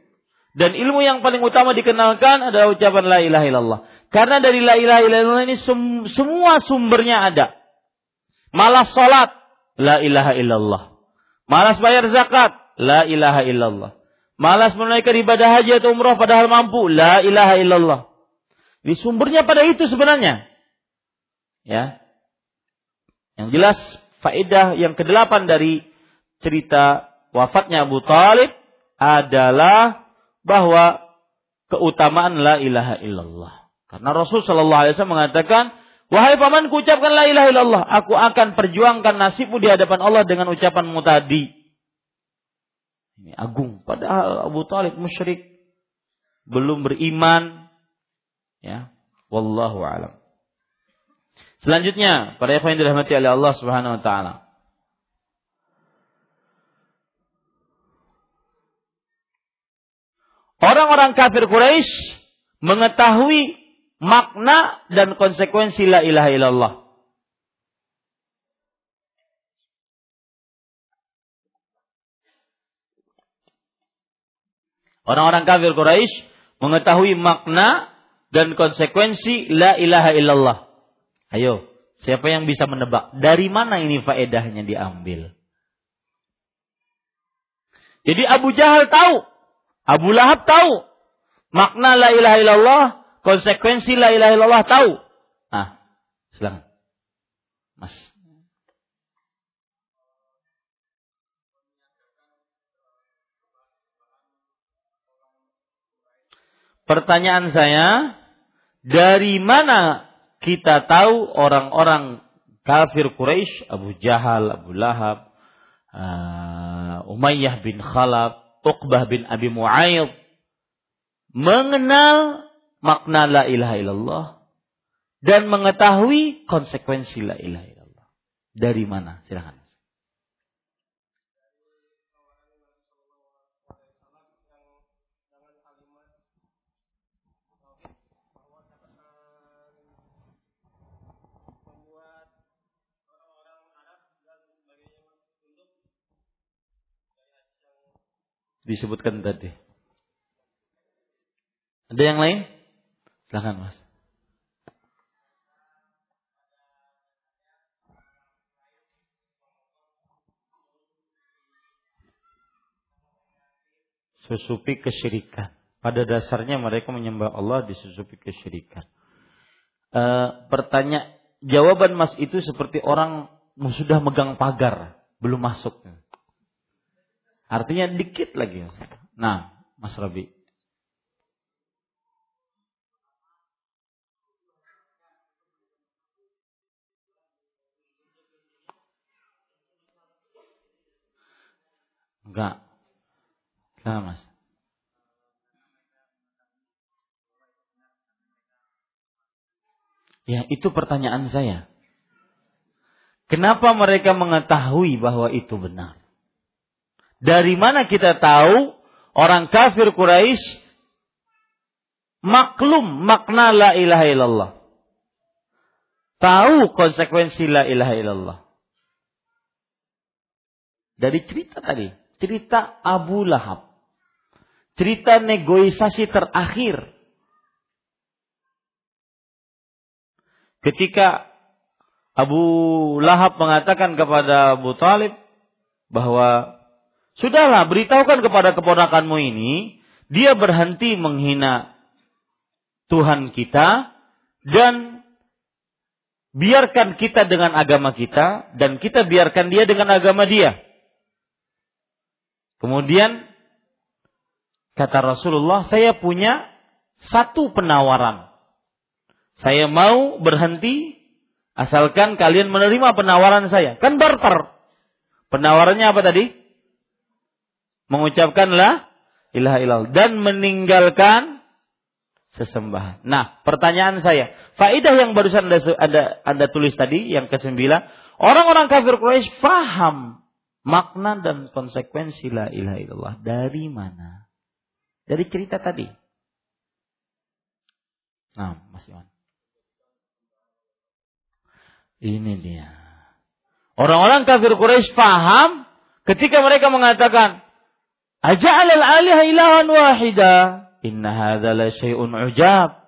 Dan ilmu yang paling utama dikenalkan adalah ucapan la ilaha illallah. Karena dari la ilaha illallah ini sem semua sumbernya ada. Malas salat, la ilaha illallah. Malas bayar zakat, la ilaha illallah. Malas menunaikan ibadah haji atau umrah padahal mampu, la ilaha illallah. Di sumbernya pada itu sebenarnya. Ya. Yang jelas faedah yang kedelapan dari cerita wafatnya Abu Talib adalah bahwa keutamaan la ilaha illallah. Karena Rasul Shallallahu Alaihi Wasallam mengatakan, wahai paman, ucapkan la ilaha illallah. Aku akan perjuangkan nasibmu di hadapan Allah dengan ucapanmu tadi. Ini agung. Padahal Abu Talib musyrik, belum beriman. Ya, wallahu alam. Selanjutnya, para yang dirahmati oleh Allah Subhanahu wa taala. Orang-orang kafir Quraisy mengetahui makna dan konsekuensi la ilaha illallah. Orang-orang kafir Quraisy mengetahui makna dan konsekuensi la ilaha illallah. Ayo, siapa yang bisa menebak dari mana ini faedahnya diambil? Jadi Abu Jahal tahu Abu Lahab tahu makna la ilaha illallah, konsekuensi la ilaha illallah tahu. Ah, silakan. Mas. Pertanyaan saya, dari mana kita tahu orang-orang kafir Quraisy, Abu Jahal, Abu Lahab, uh, Umayyah bin Khalaf, Uqbah bin Abi Mu'ayyid mengenal makna la ilaha illallah dan mengetahui konsekuensi la ilaha illallah. Dari mana? Silakan. Disebutkan tadi. Ada yang lain? Silahkan mas. Susupi kesyirikan. Pada dasarnya mereka menyembah Allah disusupi kesyirikan. E, pertanyaan jawaban Mas itu seperti orang sudah megang pagar belum masuk. Artinya dikit lagi. Nah, Mas Rabi. Enggak. Enggak, Mas. Ya, itu pertanyaan saya. Kenapa mereka mengetahui bahwa itu benar? Dari mana kita tahu orang kafir Quraisy maklum makna la ilaha illallah. Tahu konsekuensi la ilaha illallah. Dari cerita tadi, cerita Abu Lahab. Cerita negosiasi terakhir. Ketika Abu Lahab mengatakan kepada Abu Talib bahwa sudahlah beritahukan kepada keponakanmu ini dia berhenti menghina Tuhan kita dan biarkan kita dengan agama kita dan kita biarkan dia dengan agama dia. Kemudian kata Rasulullah, saya punya satu penawaran. Saya mau berhenti Asalkan kalian menerima penawaran saya. Kan barter. Penawarannya apa tadi? Mengucapkanlah ilah ilah dan meninggalkan sesembahan. Nah, pertanyaan saya, faidah yang barusan anda, anda, anda tulis tadi yang kesembilan, orang-orang kafir Quraisy faham makna dan konsekuensi la ilaha illallah dari mana? Dari cerita tadi. Nah, Mas Iwan. Ini dia. Orang-orang kafir Quraisy paham ketika mereka mengatakan, "Aja'al al-aliha ilahan wahida." Inna hadza la syai'un ujab.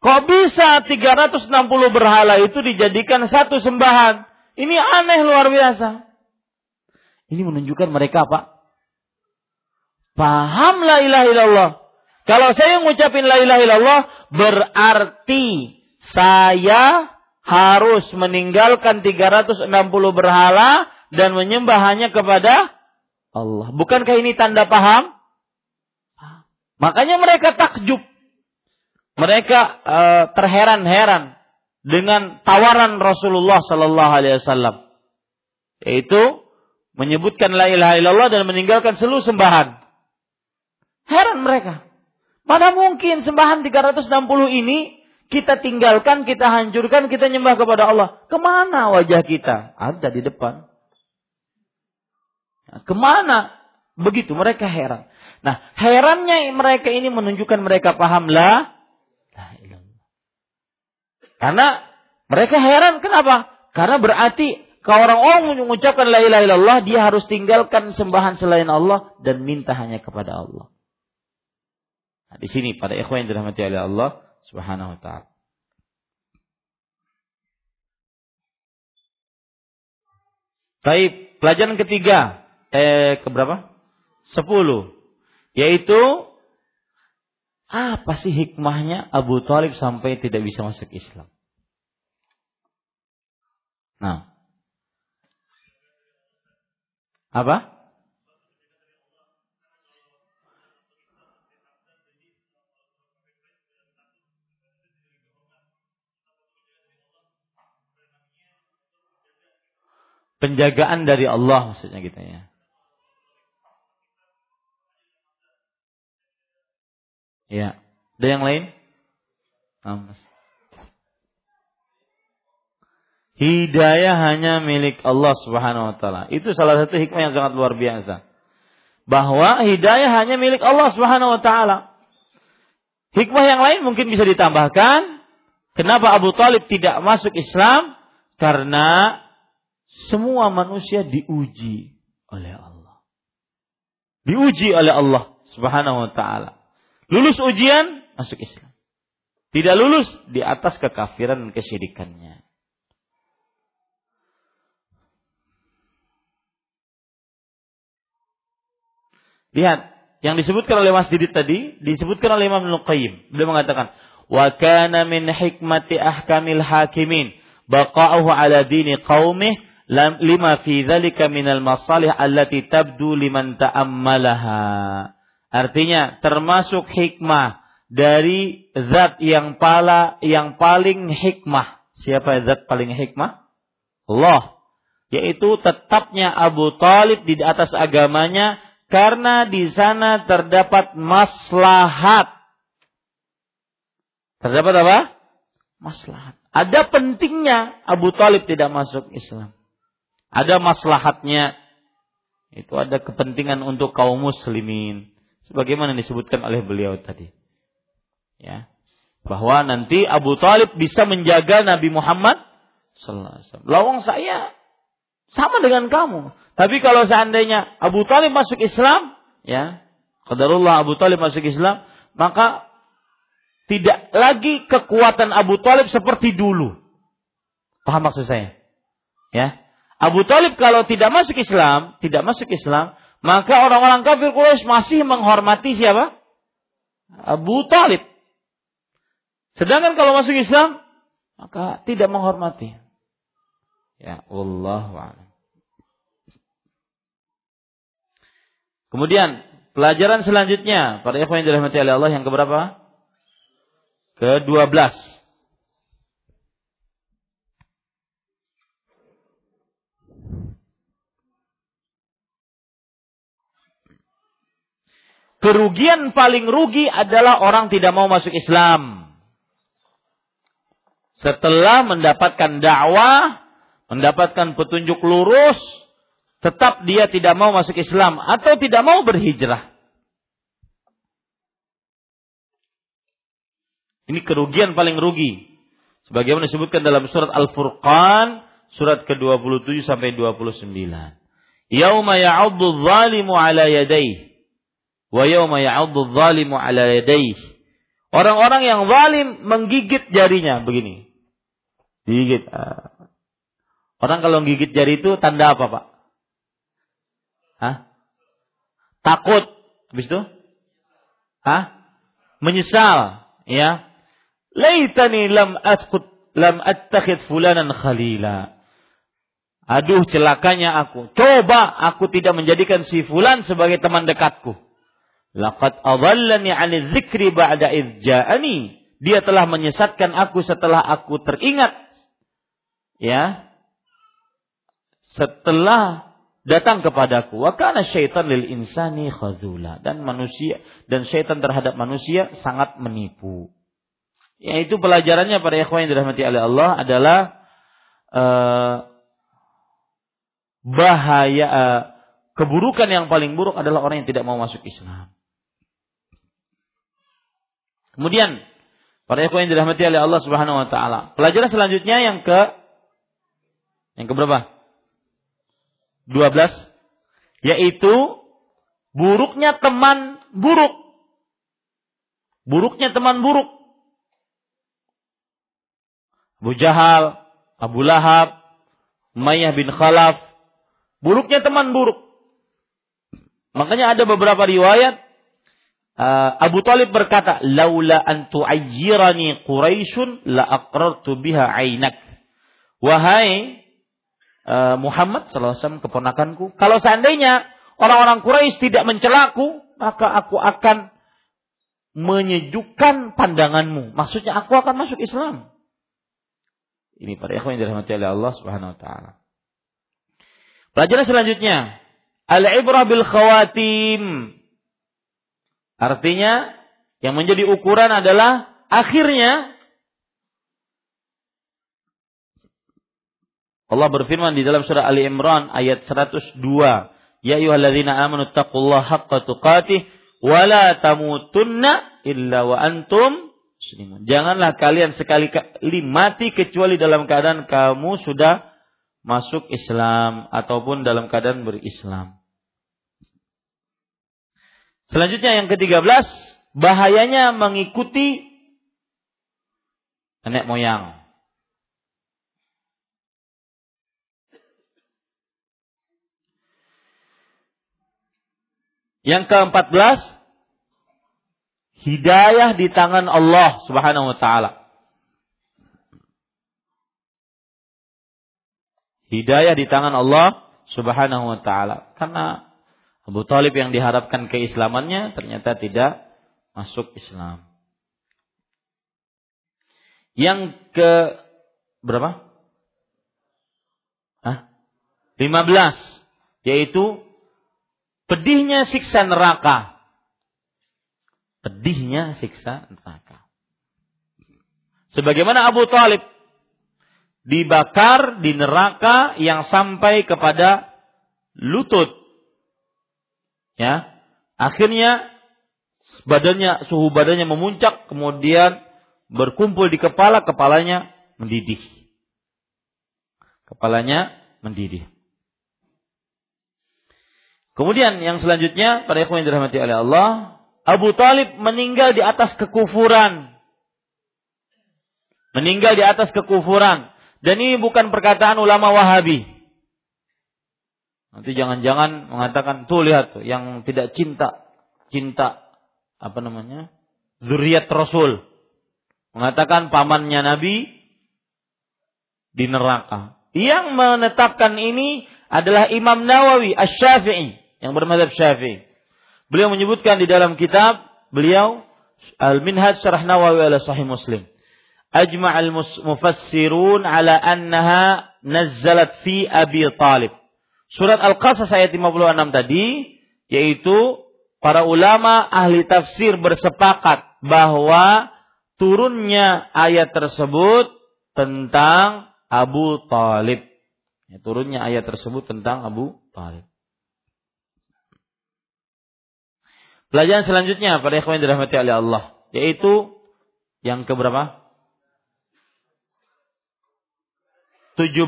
Kok bisa 360 berhala itu dijadikan satu sembahan? Ini aneh luar biasa. Ini menunjukkan mereka apa? Paham la ilaha illallah. Kalau saya ngucapin la ilaha illallah berarti saya harus meninggalkan 360 berhala dan menyembah hanya kepada Allah. Bukankah ini tanda paham? Makanya mereka takjub. Mereka uh, terheran-heran dengan tawaran Rasulullah sallallahu alaihi wasallam. Yaitu menyebutkan la ilaha illallah dan meninggalkan seluruh sembahan. Heran mereka. Mana mungkin sembahan 360 ini kita tinggalkan, kita hancurkan, kita nyembah kepada Allah. Ke mana wajah kita? Ada di depan. Ke mana? Begitu mereka heran. Nah, herannya mereka ini menunjukkan mereka paham lah. Karena mereka heran kenapa? Karena berarti kalau orang-orang mengucapkan la ilaha illallah, dia harus tinggalkan sembahan selain Allah dan minta hanya kepada Allah. Nah, di sini pada ikhwan yang dirahmati oleh Allah, Subhanahu wa taala. Baik, pelajaran ketiga eh keberapa? Sepuluh. Yaitu apa sih hikmahnya Abu Talib sampai tidak bisa masuk Islam? Nah. Apa? penjagaan dari Allah maksudnya gitu ya. Ya. Ada yang lain? Hidayah hanya milik Allah Subhanahu wa taala. Itu salah satu hikmah yang sangat luar biasa. Bahwa hidayah hanya milik Allah Subhanahu wa taala. Hikmah yang lain mungkin bisa ditambahkan. Kenapa Abu Talib tidak masuk Islam? Karena semua manusia diuji oleh Allah. Diuji oleh Allah Subhanahu wa taala. Lulus ujian, masuk Islam. Tidak lulus di atas kekafiran dan kesyirikannya. Lihat, yang disebutkan oleh Mas Didit tadi, disebutkan oleh Imam Al-Qayyim. Beliau mengatakan, "Wa kana min hikmati ahkamil hakimin baqa'uhu ala dini qaumih lima fi dzalika minal masalih allati tabdu liman ta'ammalaha. Artinya termasuk hikmah dari zat yang pala yang paling hikmah. Siapa zat paling hikmah? Allah. Yaitu tetapnya Abu Talib di atas agamanya karena di sana terdapat maslahat. Terdapat apa? Maslahat. Ada pentingnya Abu Talib tidak masuk Islam. Ada maslahatnya. Itu ada kepentingan untuk kaum muslimin. Sebagaimana disebutkan oleh beliau tadi. Ya. Bahwa nanti Abu Talib bisa menjaga Nabi Muhammad Sallallahu Alaihi. Lawang saya Sama dengan kamu. Tapi kalau seandainya Abu Talib masuk Islam, ya, qadarullah Abu Talib masuk Islam, maka tidak lagi kekuatan Abu Talib seperti dulu. Paham maksud saya? Ya. Abu Talib kalau tidak masuk Islam, tidak masuk Islam, maka orang-orang kafir Quraisy masih menghormati siapa? Abu Talib. Sedangkan kalau masuk Islam, maka tidak menghormati. Ya, Allah Kemudian pelajaran selanjutnya para ikhwan yang dirahmati oleh Allah yang keberapa? Ke-12. Kerugian paling rugi adalah orang tidak mau masuk Islam. Setelah mendapatkan dakwah, mendapatkan petunjuk lurus, tetap dia tidak mau masuk Islam atau tidak mau berhijrah. Ini kerugian paling rugi. Sebagaimana disebutkan dalam surat Al-Furqan, surat ke-27 sampai 29. Yauma ya'uddu zalimu ala yadayhi Wa yawma ya'uddu dhalimu ala yadayhi. Orang-orang yang zalim menggigit jarinya begini. Digigit. Ah. Orang kalau menggigit jari itu tanda apa, Pak? Hah? Takut. Habis itu? Hah? Menyesal, ya. Laitani lam atkut lam attakhid fulanan khalila. Aduh celakanya aku. Coba aku tidak menjadikan si fulan sebagai teman dekatku. Laqad adallani 'ani dzikri ba'da idja'ani. Dia telah menyesatkan aku setelah aku teringat. Ya. Setelah datang kepadaku. Wa kana syaitan lil insani khazula. Dan manusia dan syaitan terhadap manusia sangat menipu. Yaitu pelajarannya pada ikhwan yang dirahmati oleh Allah adalah uh, bahaya uh, keburukan yang paling buruk adalah orang yang tidak mau masuk Islam. Kemudian para ikhwan yang dirahmati oleh Allah Subhanahu wa taala. Pelajaran selanjutnya yang ke yang ke berapa? 12 yaitu buruknya teman buruk. Buruknya teman buruk. Abu Jahal, Abu Lahab, Umayyah bin Khalaf. Buruknya teman buruk. Makanya ada beberapa riwayat Uh, Abu Talib berkata, "Laula an tu'ayyirani Quraisyun la aqrartu biha ainak." Wahai uh, Muhammad sallallahu alaihi wasallam keponakanku, kalau seandainya orang-orang Quraisy tidak mencelaku, maka aku akan menyejukkan pandanganmu. Maksudnya aku akan masuk Islam. Ini para ikhwan yang dirahmati oleh Allah Subhanahu wa taala. Pelajaran selanjutnya, al-ibrah bil khawatim. Artinya yang menjadi ukuran adalah akhirnya Allah berfirman di dalam surah Ali Imran ayat 102, "Ya ayyuhalladzina amanu taqullaha haqqa tuqatih wa la tamutunna illa wa antum muslimun." Janganlah kalian sekali-kali mati kecuali dalam keadaan kamu sudah masuk Islam ataupun dalam keadaan berislam. Selanjutnya yang ke-13, bahayanya mengikuti nenek moyang. Yang ke-14, hidayah di tangan Allah Subhanahu wa taala. Hidayah di tangan Allah Subhanahu wa taala. Karena Abu Talib yang diharapkan keislamannya ternyata tidak masuk Islam. Yang ke berapa? Hah? 15 yaitu pedihnya siksa neraka. Pedihnya siksa neraka. Sebagaimana Abu Talib dibakar di neraka yang sampai kepada lutut ya akhirnya badannya suhu badannya memuncak kemudian berkumpul di kepala kepalanya mendidih kepalanya mendidih Kemudian yang selanjutnya pada ikhwan yang dirahmati oleh Allah, Abu Talib meninggal di atas kekufuran. Meninggal di atas kekufuran. Dan ini bukan perkataan ulama Wahabi. Nanti jangan-jangan mengatakan tuh lihat tuh yang tidak cinta cinta apa namanya? zuriat Rasul. Mengatakan pamannya Nabi di neraka. Yang menetapkan ini adalah Imam Nawawi Asy-Syafi'i yang bermadzhab Syafi'i. Beliau menyebutkan di dalam kitab beliau Al-Minhaj Syarah Nawawi ala Sahih Muslim. Ajma' al-mufassirun ala annaha nazzalat fi Abi Talib. Surat Al-Qasas ayat 56 tadi yaitu para ulama ahli tafsir bersepakat bahwa turunnya ayat tersebut tentang Abu Talib. Ya, turunnya ayat tersebut tentang Abu Talib. Pelajaran selanjutnya pada ikhwan yang dirahmati oleh Allah, yaitu yang keberapa? 17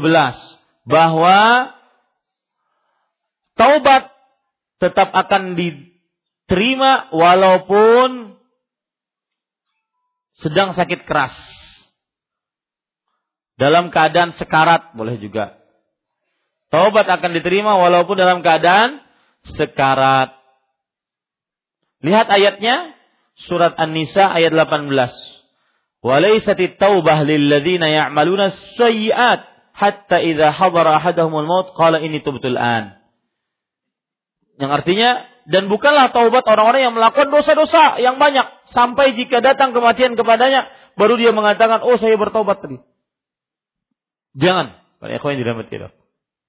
bahwa taubat tetap akan diterima walaupun sedang sakit keras. Dalam keadaan sekarat boleh juga. Taubat akan diterima walaupun dalam keadaan sekarat. Lihat ayatnya surat An-Nisa ayat 18. Walaysati taubah lilladzina ya'maluna sayyi'at hatta idza hadara ahaduhumul maut qala ini tubtul an. Yang artinya dan bukanlah taubat orang-orang yang melakukan dosa-dosa yang banyak sampai jika datang kematian kepadanya baru dia mengatakan oh saya bertobat tadi. Jangan, para ikhwan dirahmati Allah.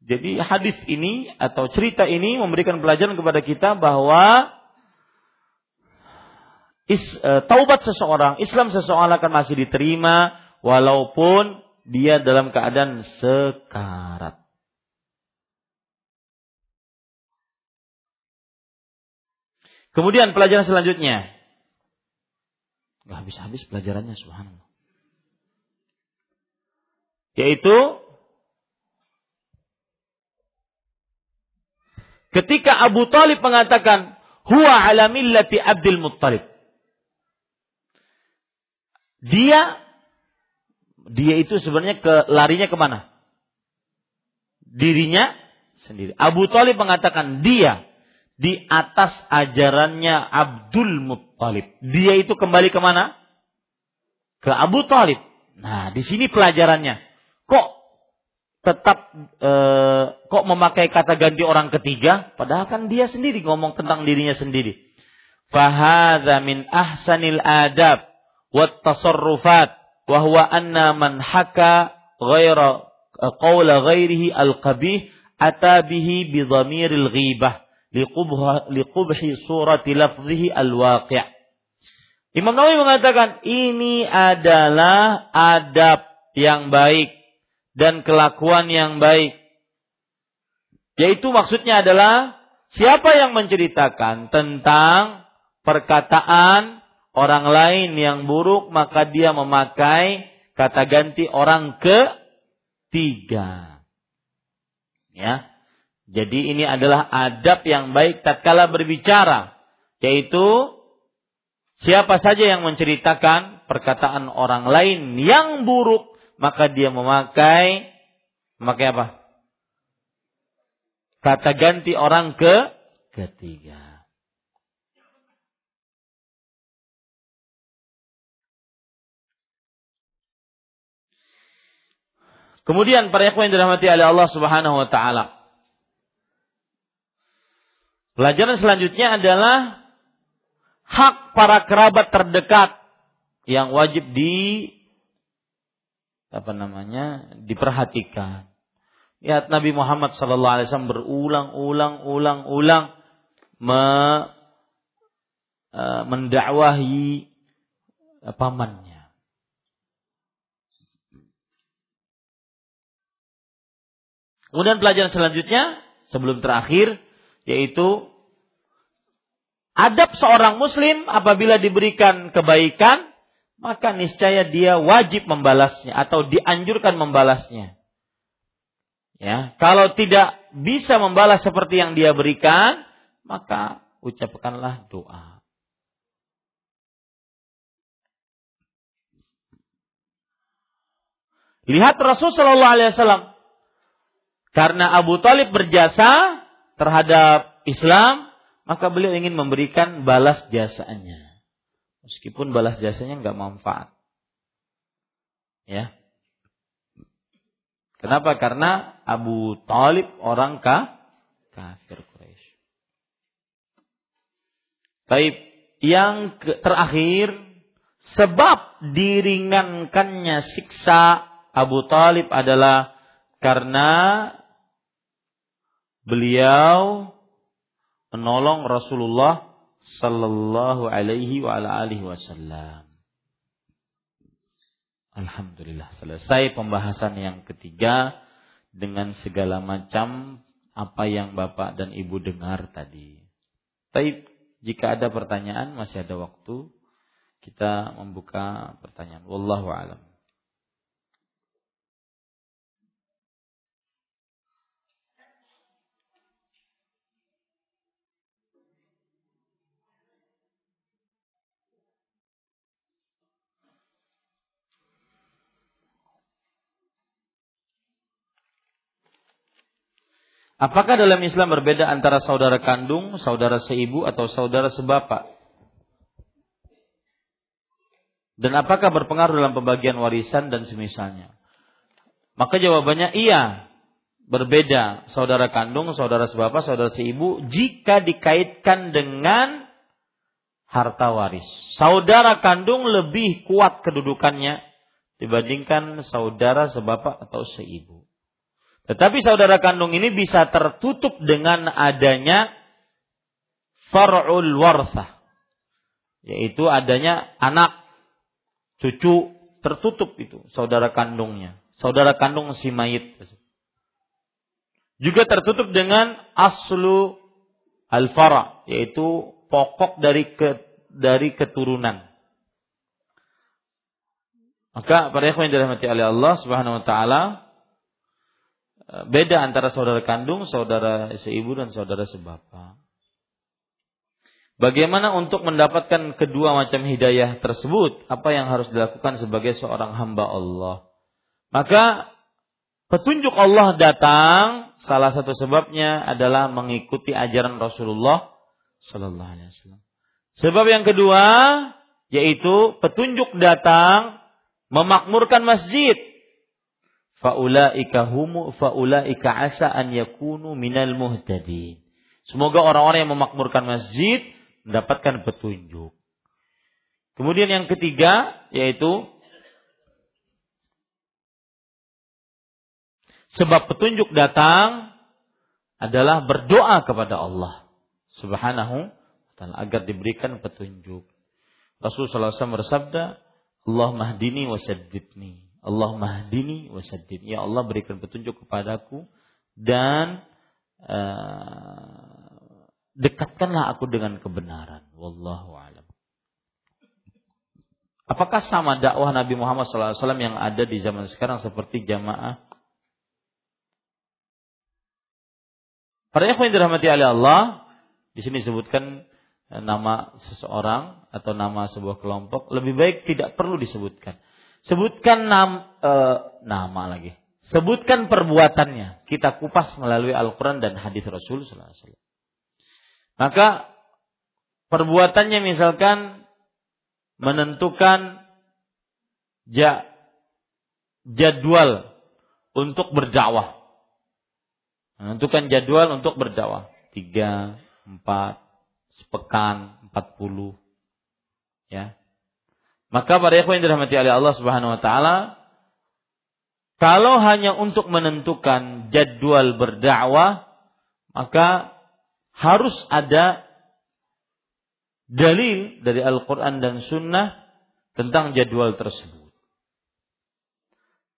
Jadi hadis ini atau cerita ini memberikan pelajaran kepada kita bahwa is, e, taubat seseorang, Islam seseorang akan masih diterima walaupun dia dalam keadaan sekarat. Kemudian pelajaran selanjutnya. Gak habis-habis pelajarannya subhanallah. Yaitu ketika Abu Talib mengatakan huwa ala millati Abdul Muttalib dia dia itu sebenarnya ke larinya ke mana? Dirinya sendiri. Abu Talib mengatakan dia di atas ajarannya Abdul Muttalib. Dia itu kembali ke mana? Ke Abu Talib. Nah, di sini pelajarannya. Kok tetap eh, kok memakai kata ganti orang ketiga? Padahal kan dia sendiri ngomong tentang dirinya sendiri. Fahadha min ahsanil adab wat tasarrufat wa huwa anna man haka ghaira eh, qawla ghairihi al-qabih atabihi bidhamiril ghibah liqubhi surati lafzihi al-waqi' Imam Nawawi mengatakan ini adalah adab yang baik dan kelakuan yang baik. Yaitu maksudnya adalah siapa yang menceritakan tentang perkataan orang lain yang buruk maka dia memakai kata ganti orang ketiga. Ya. Jadi ini adalah adab yang baik tatkala berbicara yaitu siapa saja yang menceritakan perkataan orang lain yang buruk maka dia memakai memakai apa? Kata ganti orang ke ketiga. Kemudian para ikhwan yang dirahmati oleh Allah Subhanahu wa taala. Pelajaran selanjutnya adalah hak para kerabat terdekat yang wajib di apa namanya? diperhatikan. Lihat Nabi Muhammad sallallahu alaihi wasallam berulang-ulang-ulang-ulang me, uh, mendakwahi pamannya Kemudian pelajaran selanjutnya sebelum terakhir yaitu adab seorang muslim apabila diberikan kebaikan maka niscaya dia wajib membalasnya atau dianjurkan membalasnya. Ya, kalau tidak bisa membalas seperti yang dia berikan, maka ucapkanlah doa. Lihat Rasul Shallallahu Alaihi Wasallam karena Abu Talib berjasa terhadap Islam, maka beliau ingin memberikan balas jasanya, meskipun balas jasanya nggak manfaat. Ya, Kenapa? Karena Abu Talib orang ka, kafir Quraisy. Baik, yang terakhir sebab diringankannya siksa Abu Talib adalah karena beliau menolong Rasulullah sallallahu alaihi wa alihi wasallam. Alhamdulillah selesai pembahasan yang ketiga dengan segala macam apa yang Bapak dan Ibu dengar tadi. Tapi jika ada pertanyaan masih ada waktu kita membuka pertanyaan. Wallahu a'lam. Apakah dalam Islam berbeda antara saudara kandung, saudara seibu, atau saudara sebapak? Dan apakah berpengaruh dalam pembagian warisan dan semisalnya? Maka jawabannya iya, berbeda saudara kandung, saudara sebapak, saudara seibu jika dikaitkan dengan harta waris. Saudara kandung lebih kuat kedudukannya dibandingkan saudara sebapak atau seibu. Tetapi saudara kandung ini bisa tertutup dengan adanya far'ul warsah. Yaitu adanya anak, cucu, tertutup itu saudara kandungnya. Saudara kandung si mayit. Juga tertutup dengan aslu al-fara, yaitu pokok dari ke, dari keturunan. Maka para ikhwan yang dirahmati oleh Allah Subhanahu wa taala, beda antara saudara kandung, saudara seibu dan saudara sebapak. Bagaimana untuk mendapatkan kedua macam hidayah tersebut? Apa yang harus dilakukan sebagai seorang hamba Allah? Maka petunjuk Allah datang, salah satu sebabnya adalah mengikuti ajaran Rasulullah Sallallahu Alaihi Wasallam. Sebab yang kedua yaitu petunjuk datang memakmurkan masjid faulaika humu faulaika asa an yakunu minal muhtadin. Semoga orang-orang yang memakmurkan masjid mendapatkan petunjuk. Kemudian yang ketiga yaitu sebab petunjuk datang adalah berdoa kepada Allah Subhanahu wa agar diberikan petunjuk. Rasulullah SAW bersabda, Allah mahdini wa Allah mahdini wasaddin. Ya Allah berikan petunjuk kepadaku dan uh, dekatkanlah aku dengan kebenaran. Wallahu alam. Apakah sama dakwah Nabi Muhammad SAW yang ada di zaman sekarang seperti jamaah? Para ikhwan dirahmati oleh Allah, di sini disebutkan nama seseorang atau nama sebuah kelompok, lebih baik tidak perlu disebutkan. Sebutkan nam, e, nama lagi. Sebutkan perbuatannya. Kita kupas melalui Al-Quran dan hadis Rasul SAW. Maka perbuatannya misalkan menentukan ja, jadwal untuk berdakwah. Menentukan jadwal untuk berdakwah. Tiga, empat, sepekan, empat puluh. Ya. Maka para ikhwan yang dirahmati oleh Allah Subhanahu wa taala, kalau hanya untuk menentukan jadwal berdakwah, maka harus ada dalil dari Al-Quran dan Sunnah tentang jadwal tersebut.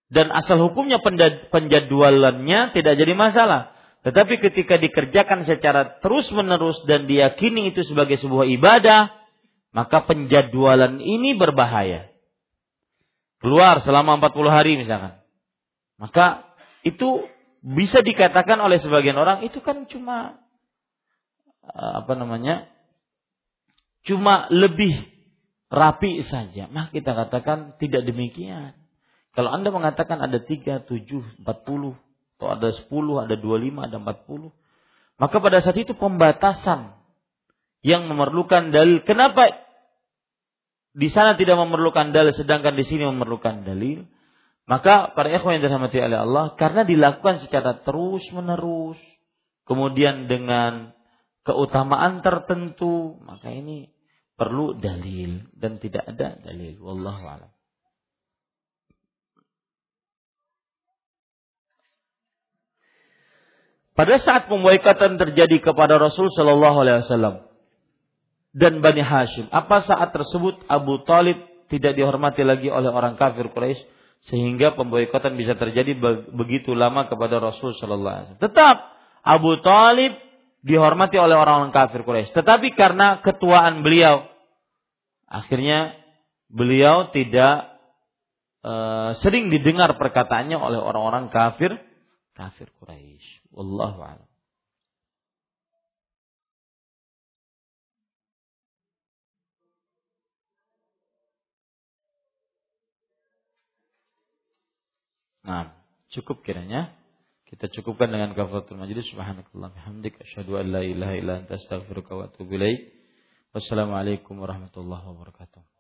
Dan asal hukumnya penjadwalannya tidak jadi masalah. Tetapi ketika dikerjakan secara terus-menerus dan diyakini itu sebagai sebuah ibadah, maka penjadwalan ini berbahaya. Keluar selama 40 hari misalkan. Maka itu bisa dikatakan oleh sebagian orang itu kan cuma eh, apa namanya cuma lebih rapi saja, maka kita katakan tidak demikian. Kalau Anda mengatakan ada 3, 7, 40, atau ada 10, ada 25, ada 40, maka pada saat itu pembatasan yang memerlukan dalil. Kenapa di sana tidak memerlukan dalil sedangkan di sini memerlukan dalil? Maka para ikhwan yang dirahmati oleh Allah karena dilakukan secara terus-menerus kemudian dengan keutamaan tertentu, maka ini perlu dalil dan tidak ada dalil. Wallahu a'lam. Pada saat pemboikatan terjadi kepada Rasul Shallallahu Alaihi Wasallam dan Bani Hashim, apa saat tersebut Abu Talib tidak dihormati lagi oleh orang kafir Quraisy sehingga pemboikatan bisa terjadi begitu lama kepada Rasul Shallallahu Alaihi Wasallam. Tetap Abu Talib dihormati oleh orang-orang kafir Quraisy, tetapi karena ketuaan beliau, akhirnya beliau tidak uh, sering didengar perkataannya oleh orang-orang kafir kafir Quraisy. Wallahu a'lam. Nah, cukup kiranya. Kita cukupkan dengan kafaratul majlis. Subhanakallah bihamdik asyhadu an la ilaha illa anta astaghfiruka wa atubu ilaik. Wassalamualaikum warahmatullahi wabarakatuh.